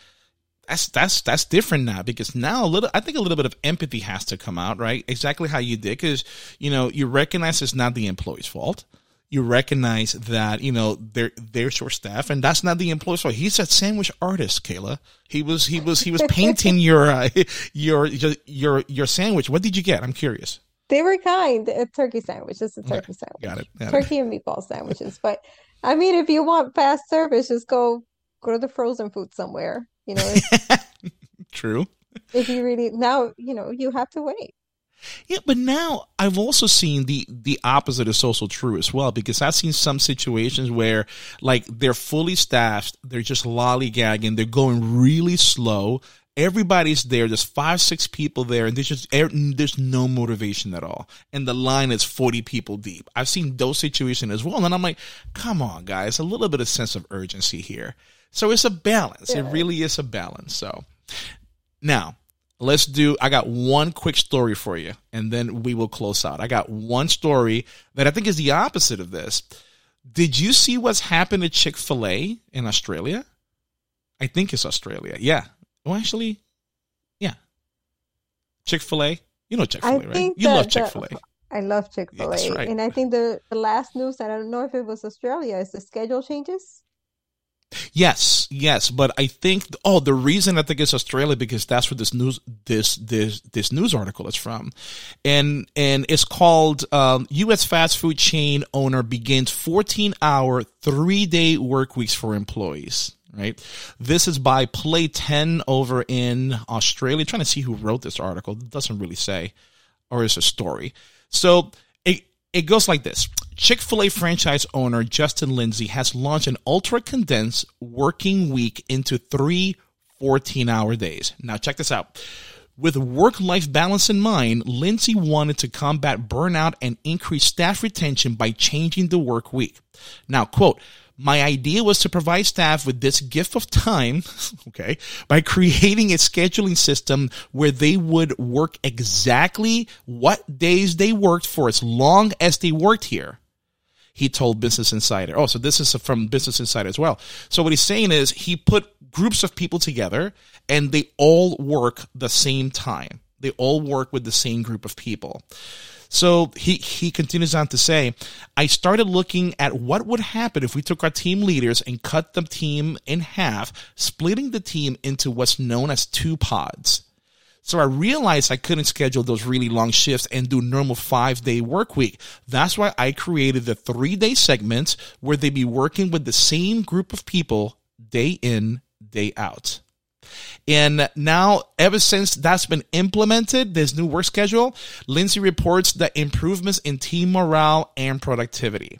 that's that's that's different now because now a little I think a little bit of empathy has to come out, right? Exactly how you did because you know you recognize it's not the employee's fault. You recognize that you know they're they're short staff, and that's not the employee's fault. He's a sandwich artist, Kayla. He was he was he was painting your, uh, your your your sandwich. What did you get? I'm curious. They were kind. A turkey sandwich. It's a turkey okay. sandwich. Got it. Got turkey it. and meatball sandwiches. But I mean, if you want fast service, just go go to the frozen food somewhere you know, true. If you really now, you know, you have to wait. Yeah, but now I've also seen the the opposite is also true as well because I've seen some situations where like they're fully staffed, they're just lollygagging, they're going really slow. Everybody's there. There's five, six people there, and there's just er, there's no motivation at all. And the line is 40 people deep. I've seen those situations as well, and I'm like, come on, guys, a little bit of sense of urgency here. So it's a balance. Yeah. It really is a balance. So now let's do, I got one quick story for you and then we will close out. I got one story that I think is the opposite of this. Did you see what's happened to Chick fil A in Australia? I think it's Australia. Yeah. Well, actually, yeah. Chick fil A. You know Chick fil A, right? You love Chick fil A. I love Chick fil A. right. And I think the, the last news, that I don't know if it was Australia, is the schedule changes. Yes, yes, but I think oh, the reason I think it's Australia because that's where this news this this this news article is from, and and it's called um, U.S. fast food chain owner begins 14 hour three day work weeks for employees. Right, this is by Play 10 over in Australia. Trying to see who wrote this article. It doesn't really say, or is a story. So it it goes like this. Chick fil A franchise owner Justin Lindsey has launched an ultra condensed working week into three 14 hour days. Now, check this out. With work life balance in mind, Lindsey wanted to combat burnout and increase staff retention by changing the work week. Now, quote, my idea was to provide staff with this gift of time, okay, by creating a scheduling system where they would work exactly what days they worked for as long as they worked here he told Business Insider. Oh, so this is from Business Insider as well. So what he's saying is he put groups of people together and they all work the same time. They all work with the same group of people. So he, he continues on to say, I started looking at what would happen if we took our team leaders and cut the team in half, splitting the team into what's known as two pods. So I realized I couldn't schedule those really long shifts and do normal five day work week. That's why I created the three day segments where they'd be working with the same group of people day in, day out. And now, ever since that's been implemented, this new work schedule, Lindsey reports the improvements in team morale and productivity.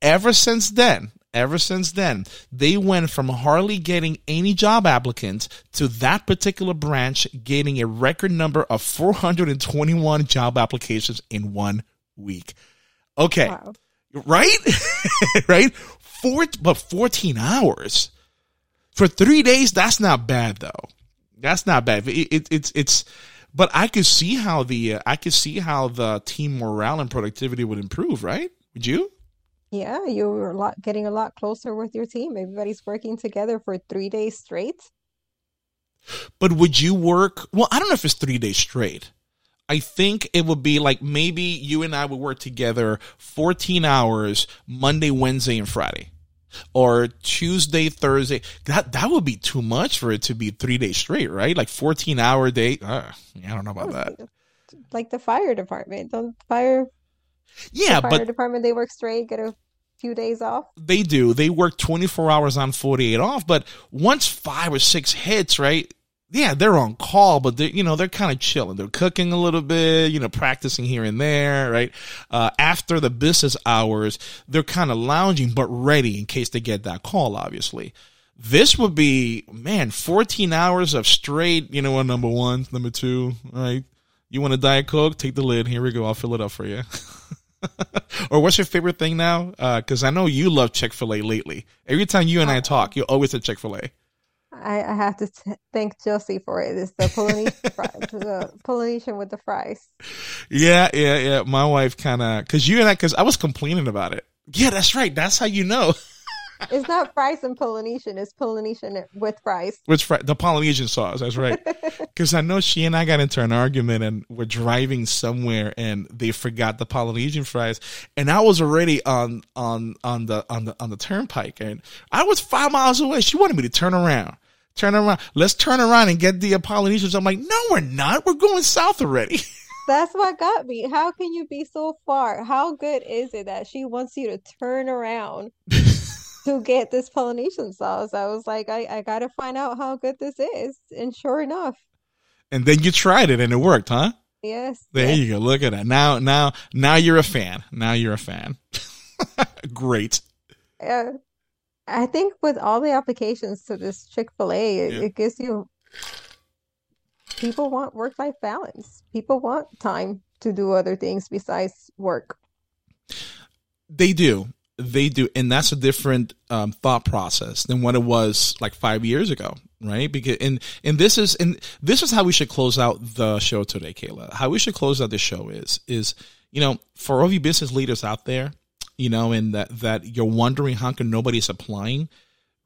Ever since then, ever since then, they went from hardly getting any job applicants to that particular branch getting a record number of 421 job applications in one week. Okay. Wow. Right? right? Four, but 14 hours for three days. That's not bad though. That's not bad. It, it, it's, it's, but I could see how the, uh, I could see how the team morale and productivity would improve, right? Would you? Yeah, you're a lot getting a lot closer with your team. Everybody's working together for three days straight. But would you work? Well, I don't know if it's three days straight. I think it would be like maybe you and I would work together 14 hours Monday, Wednesday, and Friday. Or Tuesday, Thursday. That that would be too much for it to be three days straight, right? Like 14 hour day. Uh, I don't know about that. Like the fire department. The fire Yeah, the but department they work straight, get a few days off. They do. They work 24 hours on, 48 off. But once five or six hits, right? Yeah, they're on call, but they you know they're kind of chilling. They're cooking a little bit, you know, practicing here and there, right? Uh, after the business hours, they're kind of lounging, but ready in case they get that call. Obviously, this would be man, 14 hours of straight. You know what? Number one, number two, right? You want a diet coke? Take the lid. Here we go. I'll fill it up for you. or what's your favorite thing now? Because uh, I know you love Chick Fil A lately. Every time you and I talk, you always say Chick Fil A. I, I have to t- thank Josie for it. It's the Polynesian, fries, the Polynesian with the fries. Yeah, yeah, yeah. My wife kind of because you and I because I was complaining about it. Yeah, that's right. That's how you know. it's not fries and Polynesian. It's Polynesian with fries. With fr- the Polynesian sauce. That's right. Because I know she and I got into an argument and we're driving somewhere and they forgot the Polynesian fries, and I was already on on on the on the on the turnpike, and I was five miles away. She wanted me to turn around. Turn around. Let's turn around and get the Polynesians. I'm like, no, we're not. We're going south already. That's what got me. How can you be so far? How good is it that she wants you to turn around? to get this Polynesian sauce. I was like, I, I got to find out how good this is. And sure enough. And then you tried it and it worked, huh? Yes. There yes. you go. Look at that. Now, now, now you're a fan. Now you're a fan. Great. Uh, I think with all the applications to this Chick fil A, it, yeah. it gives you people want work life balance. People want time to do other things besides work. They do they do, and that's a different um, thought process than what it was like five years ago, right? Because and and this is and this is how we should close out the show today, Kayla. How we should close out the show is is you know for all of you business leaders out there, you know, and that that you're wondering how come nobody's applying,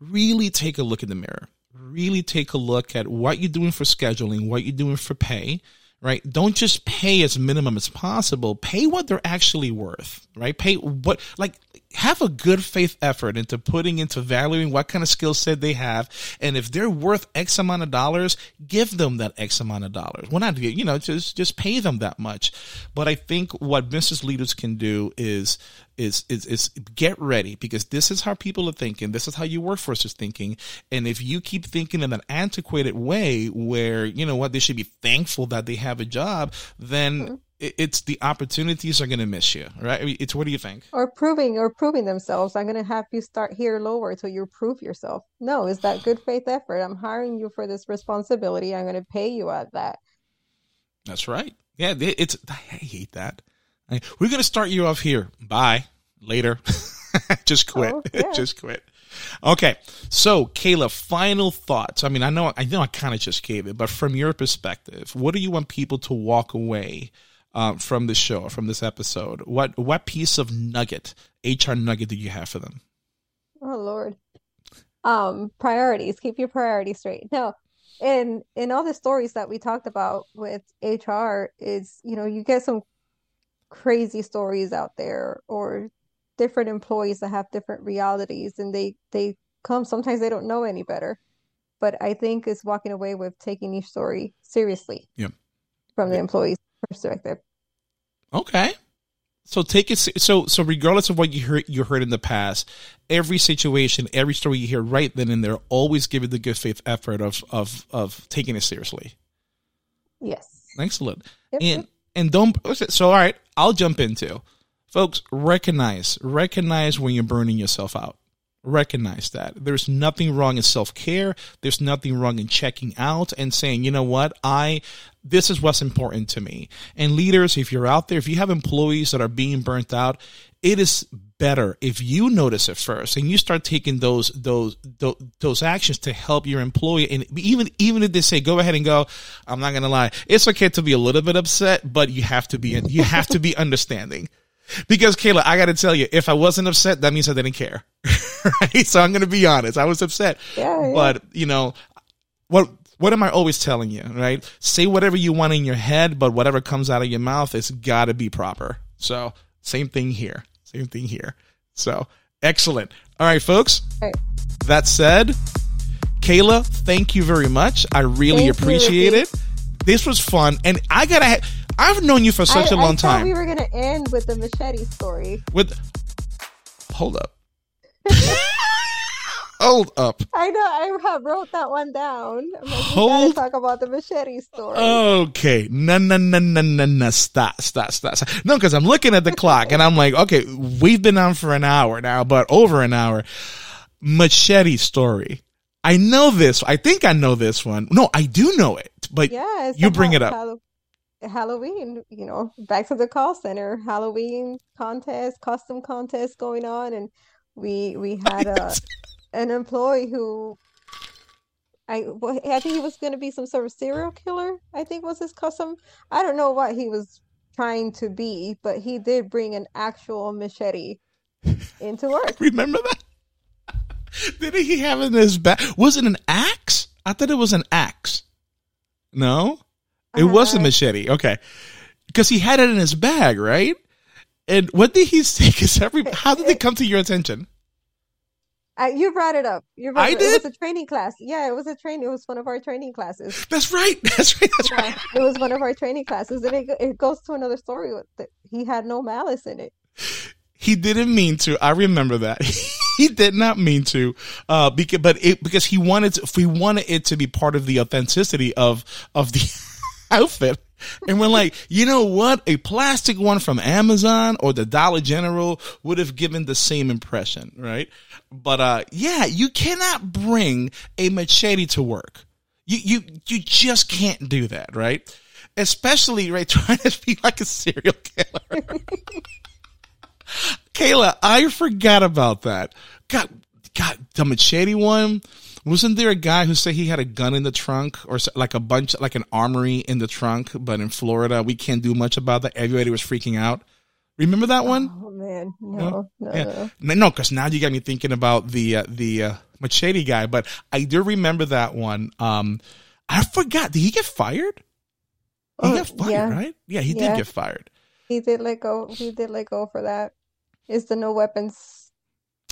really take a look in the mirror. Really take a look at what you're doing for scheduling, what you're doing for pay, right? Don't just pay as minimum as possible. Pay what they're actually worth, right? Pay what, like, have a good faith effort into putting into valuing what kind of skill set they have. And if they're worth X amount of dollars, give them that X amount of dollars. Well, not, you know, just, just pay them that much. But I think what business leaders can do is, is, is, is get ready because this is how people are thinking. This is how your workforce is thinking. And if you keep thinking in an antiquated way where, you know what, they should be thankful that they have a job, then mm-hmm it's the opportunities are going to miss you, right? It's what do you think? Or proving or proving themselves. I'm going to have you start here lower till you prove yourself. No, is that good faith effort? I'm hiring you for this responsibility. I'm going to pay you at that. That's right. Yeah, it's I hate that. We're going to start you off here. Bye. Later. Just quit. Oh, yeah. Just quit. Okay. So, Kayla, final thoughts. I mean, I know I know I kind of just gave it, but from your perspective, what do you want people to walk away uh, from this show, from this episode? What what piece of nugget, HR nugget, do you have for them? Oh Lord, um, priorities. Keep your priorities straight. No, in in all the stories that we talked about with HR, is you know you get some crazy stories out there or different employees that have different realities, and they they come. Sometimes they don't know any better, but I think it's walking away with taking each story seriously. Yeah. From the employee's perspective. Okay. So take it. So so regardless of what you heard you heard in the past, every situation, every story you hear right then and there, always give it the good faith effort of of of taking it seriously. Yes. Excellent. Yep. And and don't. So all right, I'll jump into, folks. Recognize recognize when you're burning yourself out. Recognize that there's nothing wrong in self care. There's nothing wrong in checking out and saying, you know what, I this is what's important to me. And leaders, if you're out there, if you have employees that are being burnt out, it is better if you notice it first and you start taking those those those, those actions to help your employee and even even if they say go ahead and go i'm not to lie it's okay to be a little bit upset but you have to be you have to be understanding because Kayla, I got to tell you, if I wasn't upset, that means I didn't care. right? So I'm going to be honest. I was upset. Yeah, yeah. But, you know, what what am I always telling you, right? Say whatever you want in your head, but whatever comes out of your mouth, it's got to be proper. So, same thing here. Same thing here. So, excellent. All right, folks. All right. That said, Kayla, thank you very much. I really thank appreciate you, it. This was fun. And I got to, I've known you for such I, a long I time. we were going to end with the machete story. With hold up. Hold up. I know. I wrote that one down. I'm like, Hold. talk about the machete story. Okay. No, no, no, no, no, no. Stop, stop, stop. stop. No, because I'm looking at the clock and I'm like, okay, we've been on for an hour now, but over an hour. Machete story. I know this. I think I know this one. No, I do know it, but yeah, you bring it up. Halloween, you know, back to the call center, Halloween contest, custom contest going on, and we we had a an employee who I I think he was going to be some sort of serial killer. I think was his custom. I don't know what he was trying to be, but he did bring an actual machete into work. Remember that? Didn't he have in his bag? Was it an axe? I thought it was an axe. No, it uh, was a machete. Okay, because he had it in his bag, right? And what did he say? Because every how did it come to your attention? I, you brought it up. You brought I it, did. It was a training class. Yeah, it was a train. It was one of our training classes. That's right. That's right. That's yeah, right. It was one of our training classes, and it it goes to another story. That he had no malice in it. He didn't mean to. I remember that. he did not mean to. Uh, because but it because he wanted to, he wanted it to be part of the authenticity of of the outfit. And we're like, you know what? A plastic one from Amazon or the Dollar General would have given the same impression, right? But uh, yeah, you cannot bring a machete to work. You you you just can't do that, right? Especially right trying to be like a serial killer. Kayla, I forgot about that. God, God, the machete one. Wasn't there a guy who said he had a gun in the trunk or like a bunch, like an armory in the trunk? But in Florida, we can't do much about that. Everybody was freaking out. Remember that one? Oh man, no, no, yeah. no, no, because now you got me thinking about the uh, the uh, machete guy. But I do remember that one. Um, I forgot. Did he get fired? He oh, got fired, yeah. right? Yeah, he yeah. did get fired. He did let go. He did let go for that. Is the no weapons?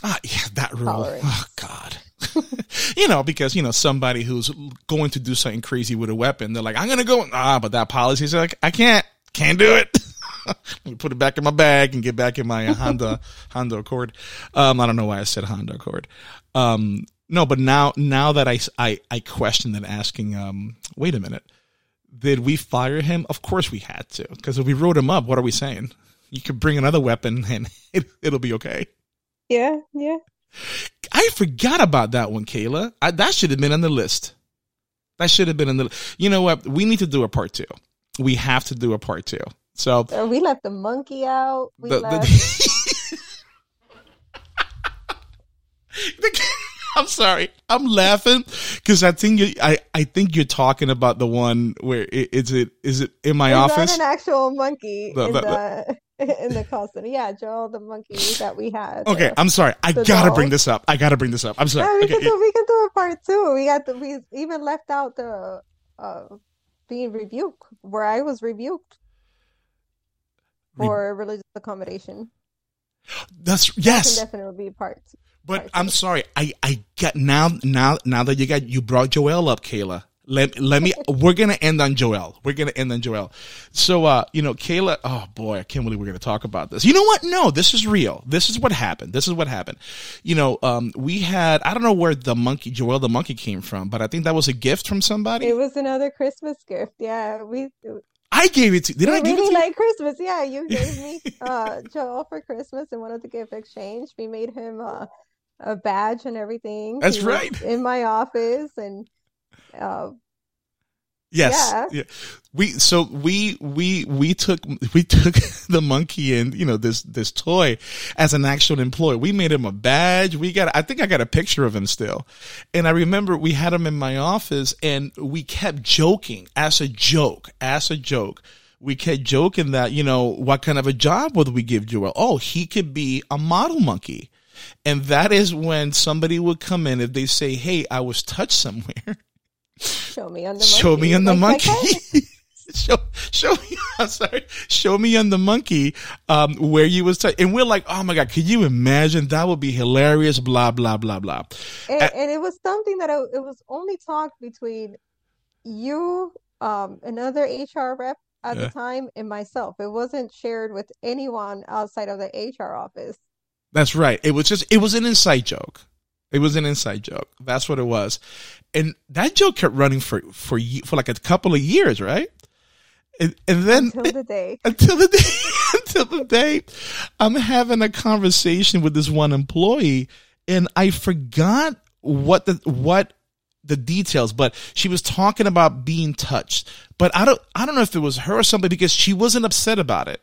Ah, yeah, that rule. Tolerance. Oh God. you know, because you know somebody who's going to do something crazy with a weapon, they're like, I'm gonna go. Ah, but that policy is like, I can't, can't do it. Let me put it back in my bag and get back in my uh, Honda Honda Accord. Um, I don't know why I said Honda Accord. Um, no, but now now that I I, I questioned and asking, um, wait a minute, did we fire him? Of course we had to, because if we wrote him up, what are we saying? You could bring another weapon and it, it'll be okay. Yeah, yeah. I forgot about that one, Kayla. I, that should have been on the list. That should have been in the. You know what? We need to do a part two. We have to do a part two. So uh, we left the monkey out. We the, left. The, I'm sorry. I'm laughing because I think you. I, I think you're talking about the one where it, is it is it in my is office? an actual monkey the, in the, in the call center. Yeah, Joel, the monkey that we had. Okay, I'm sorry. I gotta doll. bring this up. I gotta bring this up. I'm sorry. We, okay, can do, we can do a part two. We got the, we even left out the uh being rebuked where I was rebuked for religious accommodation. That's yes. That definitely be part. But part I'm sorry. I I got now now now that you got you brought Joel up, Kayla. Let let me. we're gonna end on Joel. We're gonna end on Joel. So, uh, you know, Kayla. Oh boy, I can't believe we're gonna talk about this. You know what? No, this is real. This is what happened. This is what happened. You know, um, we had. I don't know where the monkey, Joel the monkey, came from, but I think that was a gift from somebody. It was another Christmas gift. Yeah, we. I gave it to. Did I give really it to like you? Christmas. Yeah, you gave me uh, Joel for Christmas and wanted to give exchange. We made him uh, a badge and everything. That's right. In my office and. Uh, Yes. Yeah. yeah. We so we we we took we took the monkey and you know this this toy as an actual employee. We made him a badge. We got I think I got a picture of him still. And I remember we had him in my office and we kept joking as a joke, as a joke. We kept joking that, you know, what kind of a job would we give Joel? Oh, he could be a model monkey. And that is when somebody would come in if they say, Hey, I was touched somewhere. Show me on the monkey. show me on the like, monkey. show show me. I'm sorry. Show me on the monkey um, where you was, t- and we're like, oh my god, could you imagine? That would be hilarious. Blah blah blah blah. And, and it was something that I, it was only talked between you, um, another HR rep. at yeah. the time and myself. It wasn't shared with anyone outside of the HR office. That's right. It was just it was an inside joke. It was an inside joke. That's what it was. And that joke kept running for for for like a couple of years, right? And, and then until the day until the day until the day I'm having a conversation with this one employee and I forgot what the what the details, but she was talking about being touched. But I don't I don't know if it was her or something because she wasn't upset about it.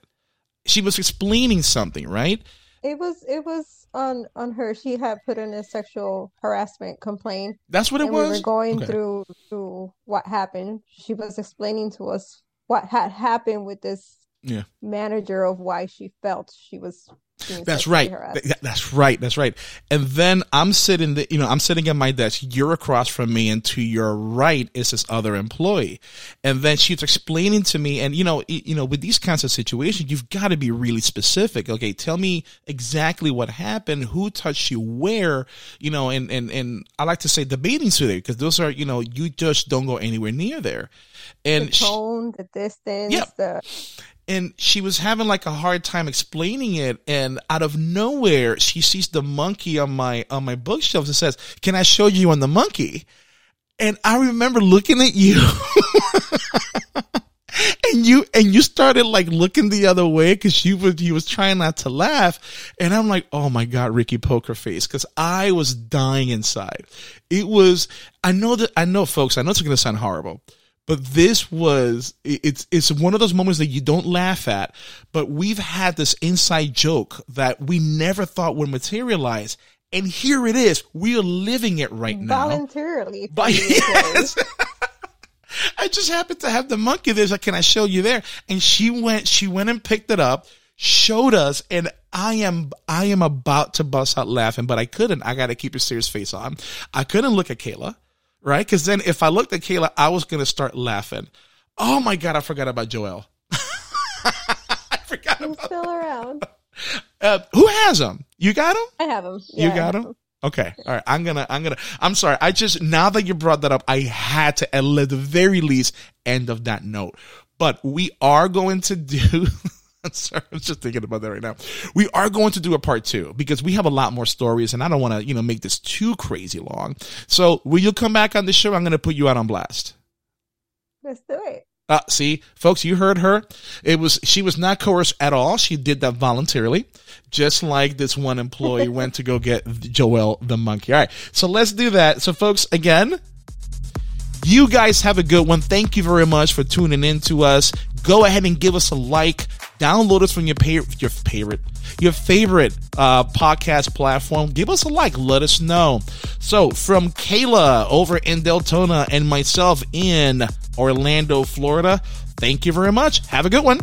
She was explaining something, right? It was it was on on her. She had put in a sexual harassment complaint. That's what it was. We were going okay. through through what happened. She was explaining to us what had happened with this yeah. manager of why she felt she was that's right. That's right. That's right. And then I'm sitting, the, you know, I'm sitting at my desk. You're across from me, and to your right is this other employee. And then she's explaining to me, and you know, you know, with these kinds of situations, you've got to be really specific. Okay, tell me exactly what happened, who touched you, where, you know, and and and I like to say the bathing suit because those are, you know, you just don't go anywhere near there. And the tone, she, the distance, yeah. the and she was having like a hard time explaining it and out of nowhere she sees the monkey on my on my bookshelf and says can i show you on the monkey? And i remember looking at you. And you and you started like looking the other way because you was you was trying not to laugh. And i'm like oh my god ricky poker face because i was dying inside. It was i know that i know folks i know it's going to sound horrible but this was it's it's one of those moments that you don't laugh at but we've had this inside joke that we never thought would materialize and here it is we are living it right now voluntarily but yes. i just happened to have the monkey there like can i show you there and she went she went and picked it up showed us and I am I am about to bust out laughing, but I couldn't. I got to keep a serious face on. I couldn't look at Kayla right? Because then if I looked at Kayla, I was going to start laughing. Oh my God, I forgot about Joel. I forgot about still around. Uh, who has them? You got them? I have them. Yeah, you got them? Okay. All right. I'm gonna, I'm gonna, I'm sorry. I just, now that you brought that up, I had to, at the very least, end of that note. But we are going to do, Sorry, I was just thinking about that right now. We are going to do a part two because we have a lot more stories and I don't want to, you know, make this too crazy long. So will you come back on the show? I'm going to put you out on blast. Let's do it. Uh, see, folks, you heard her. It was, she was not coerced at all. She did that voluntarily, just like this one employee went to go get Joel the monkey. All right. So let's do that. So folks, again, you guys have a good one. Thank you very much for tuning in to us. Go ahead and give us a like. Download us from your pay- your favorite your favorite uh, podcast platform. Give us a like. Let us know. So from Kayla over in Deltona and myself in Orlando, Florida. Thank you very much. Have a good one.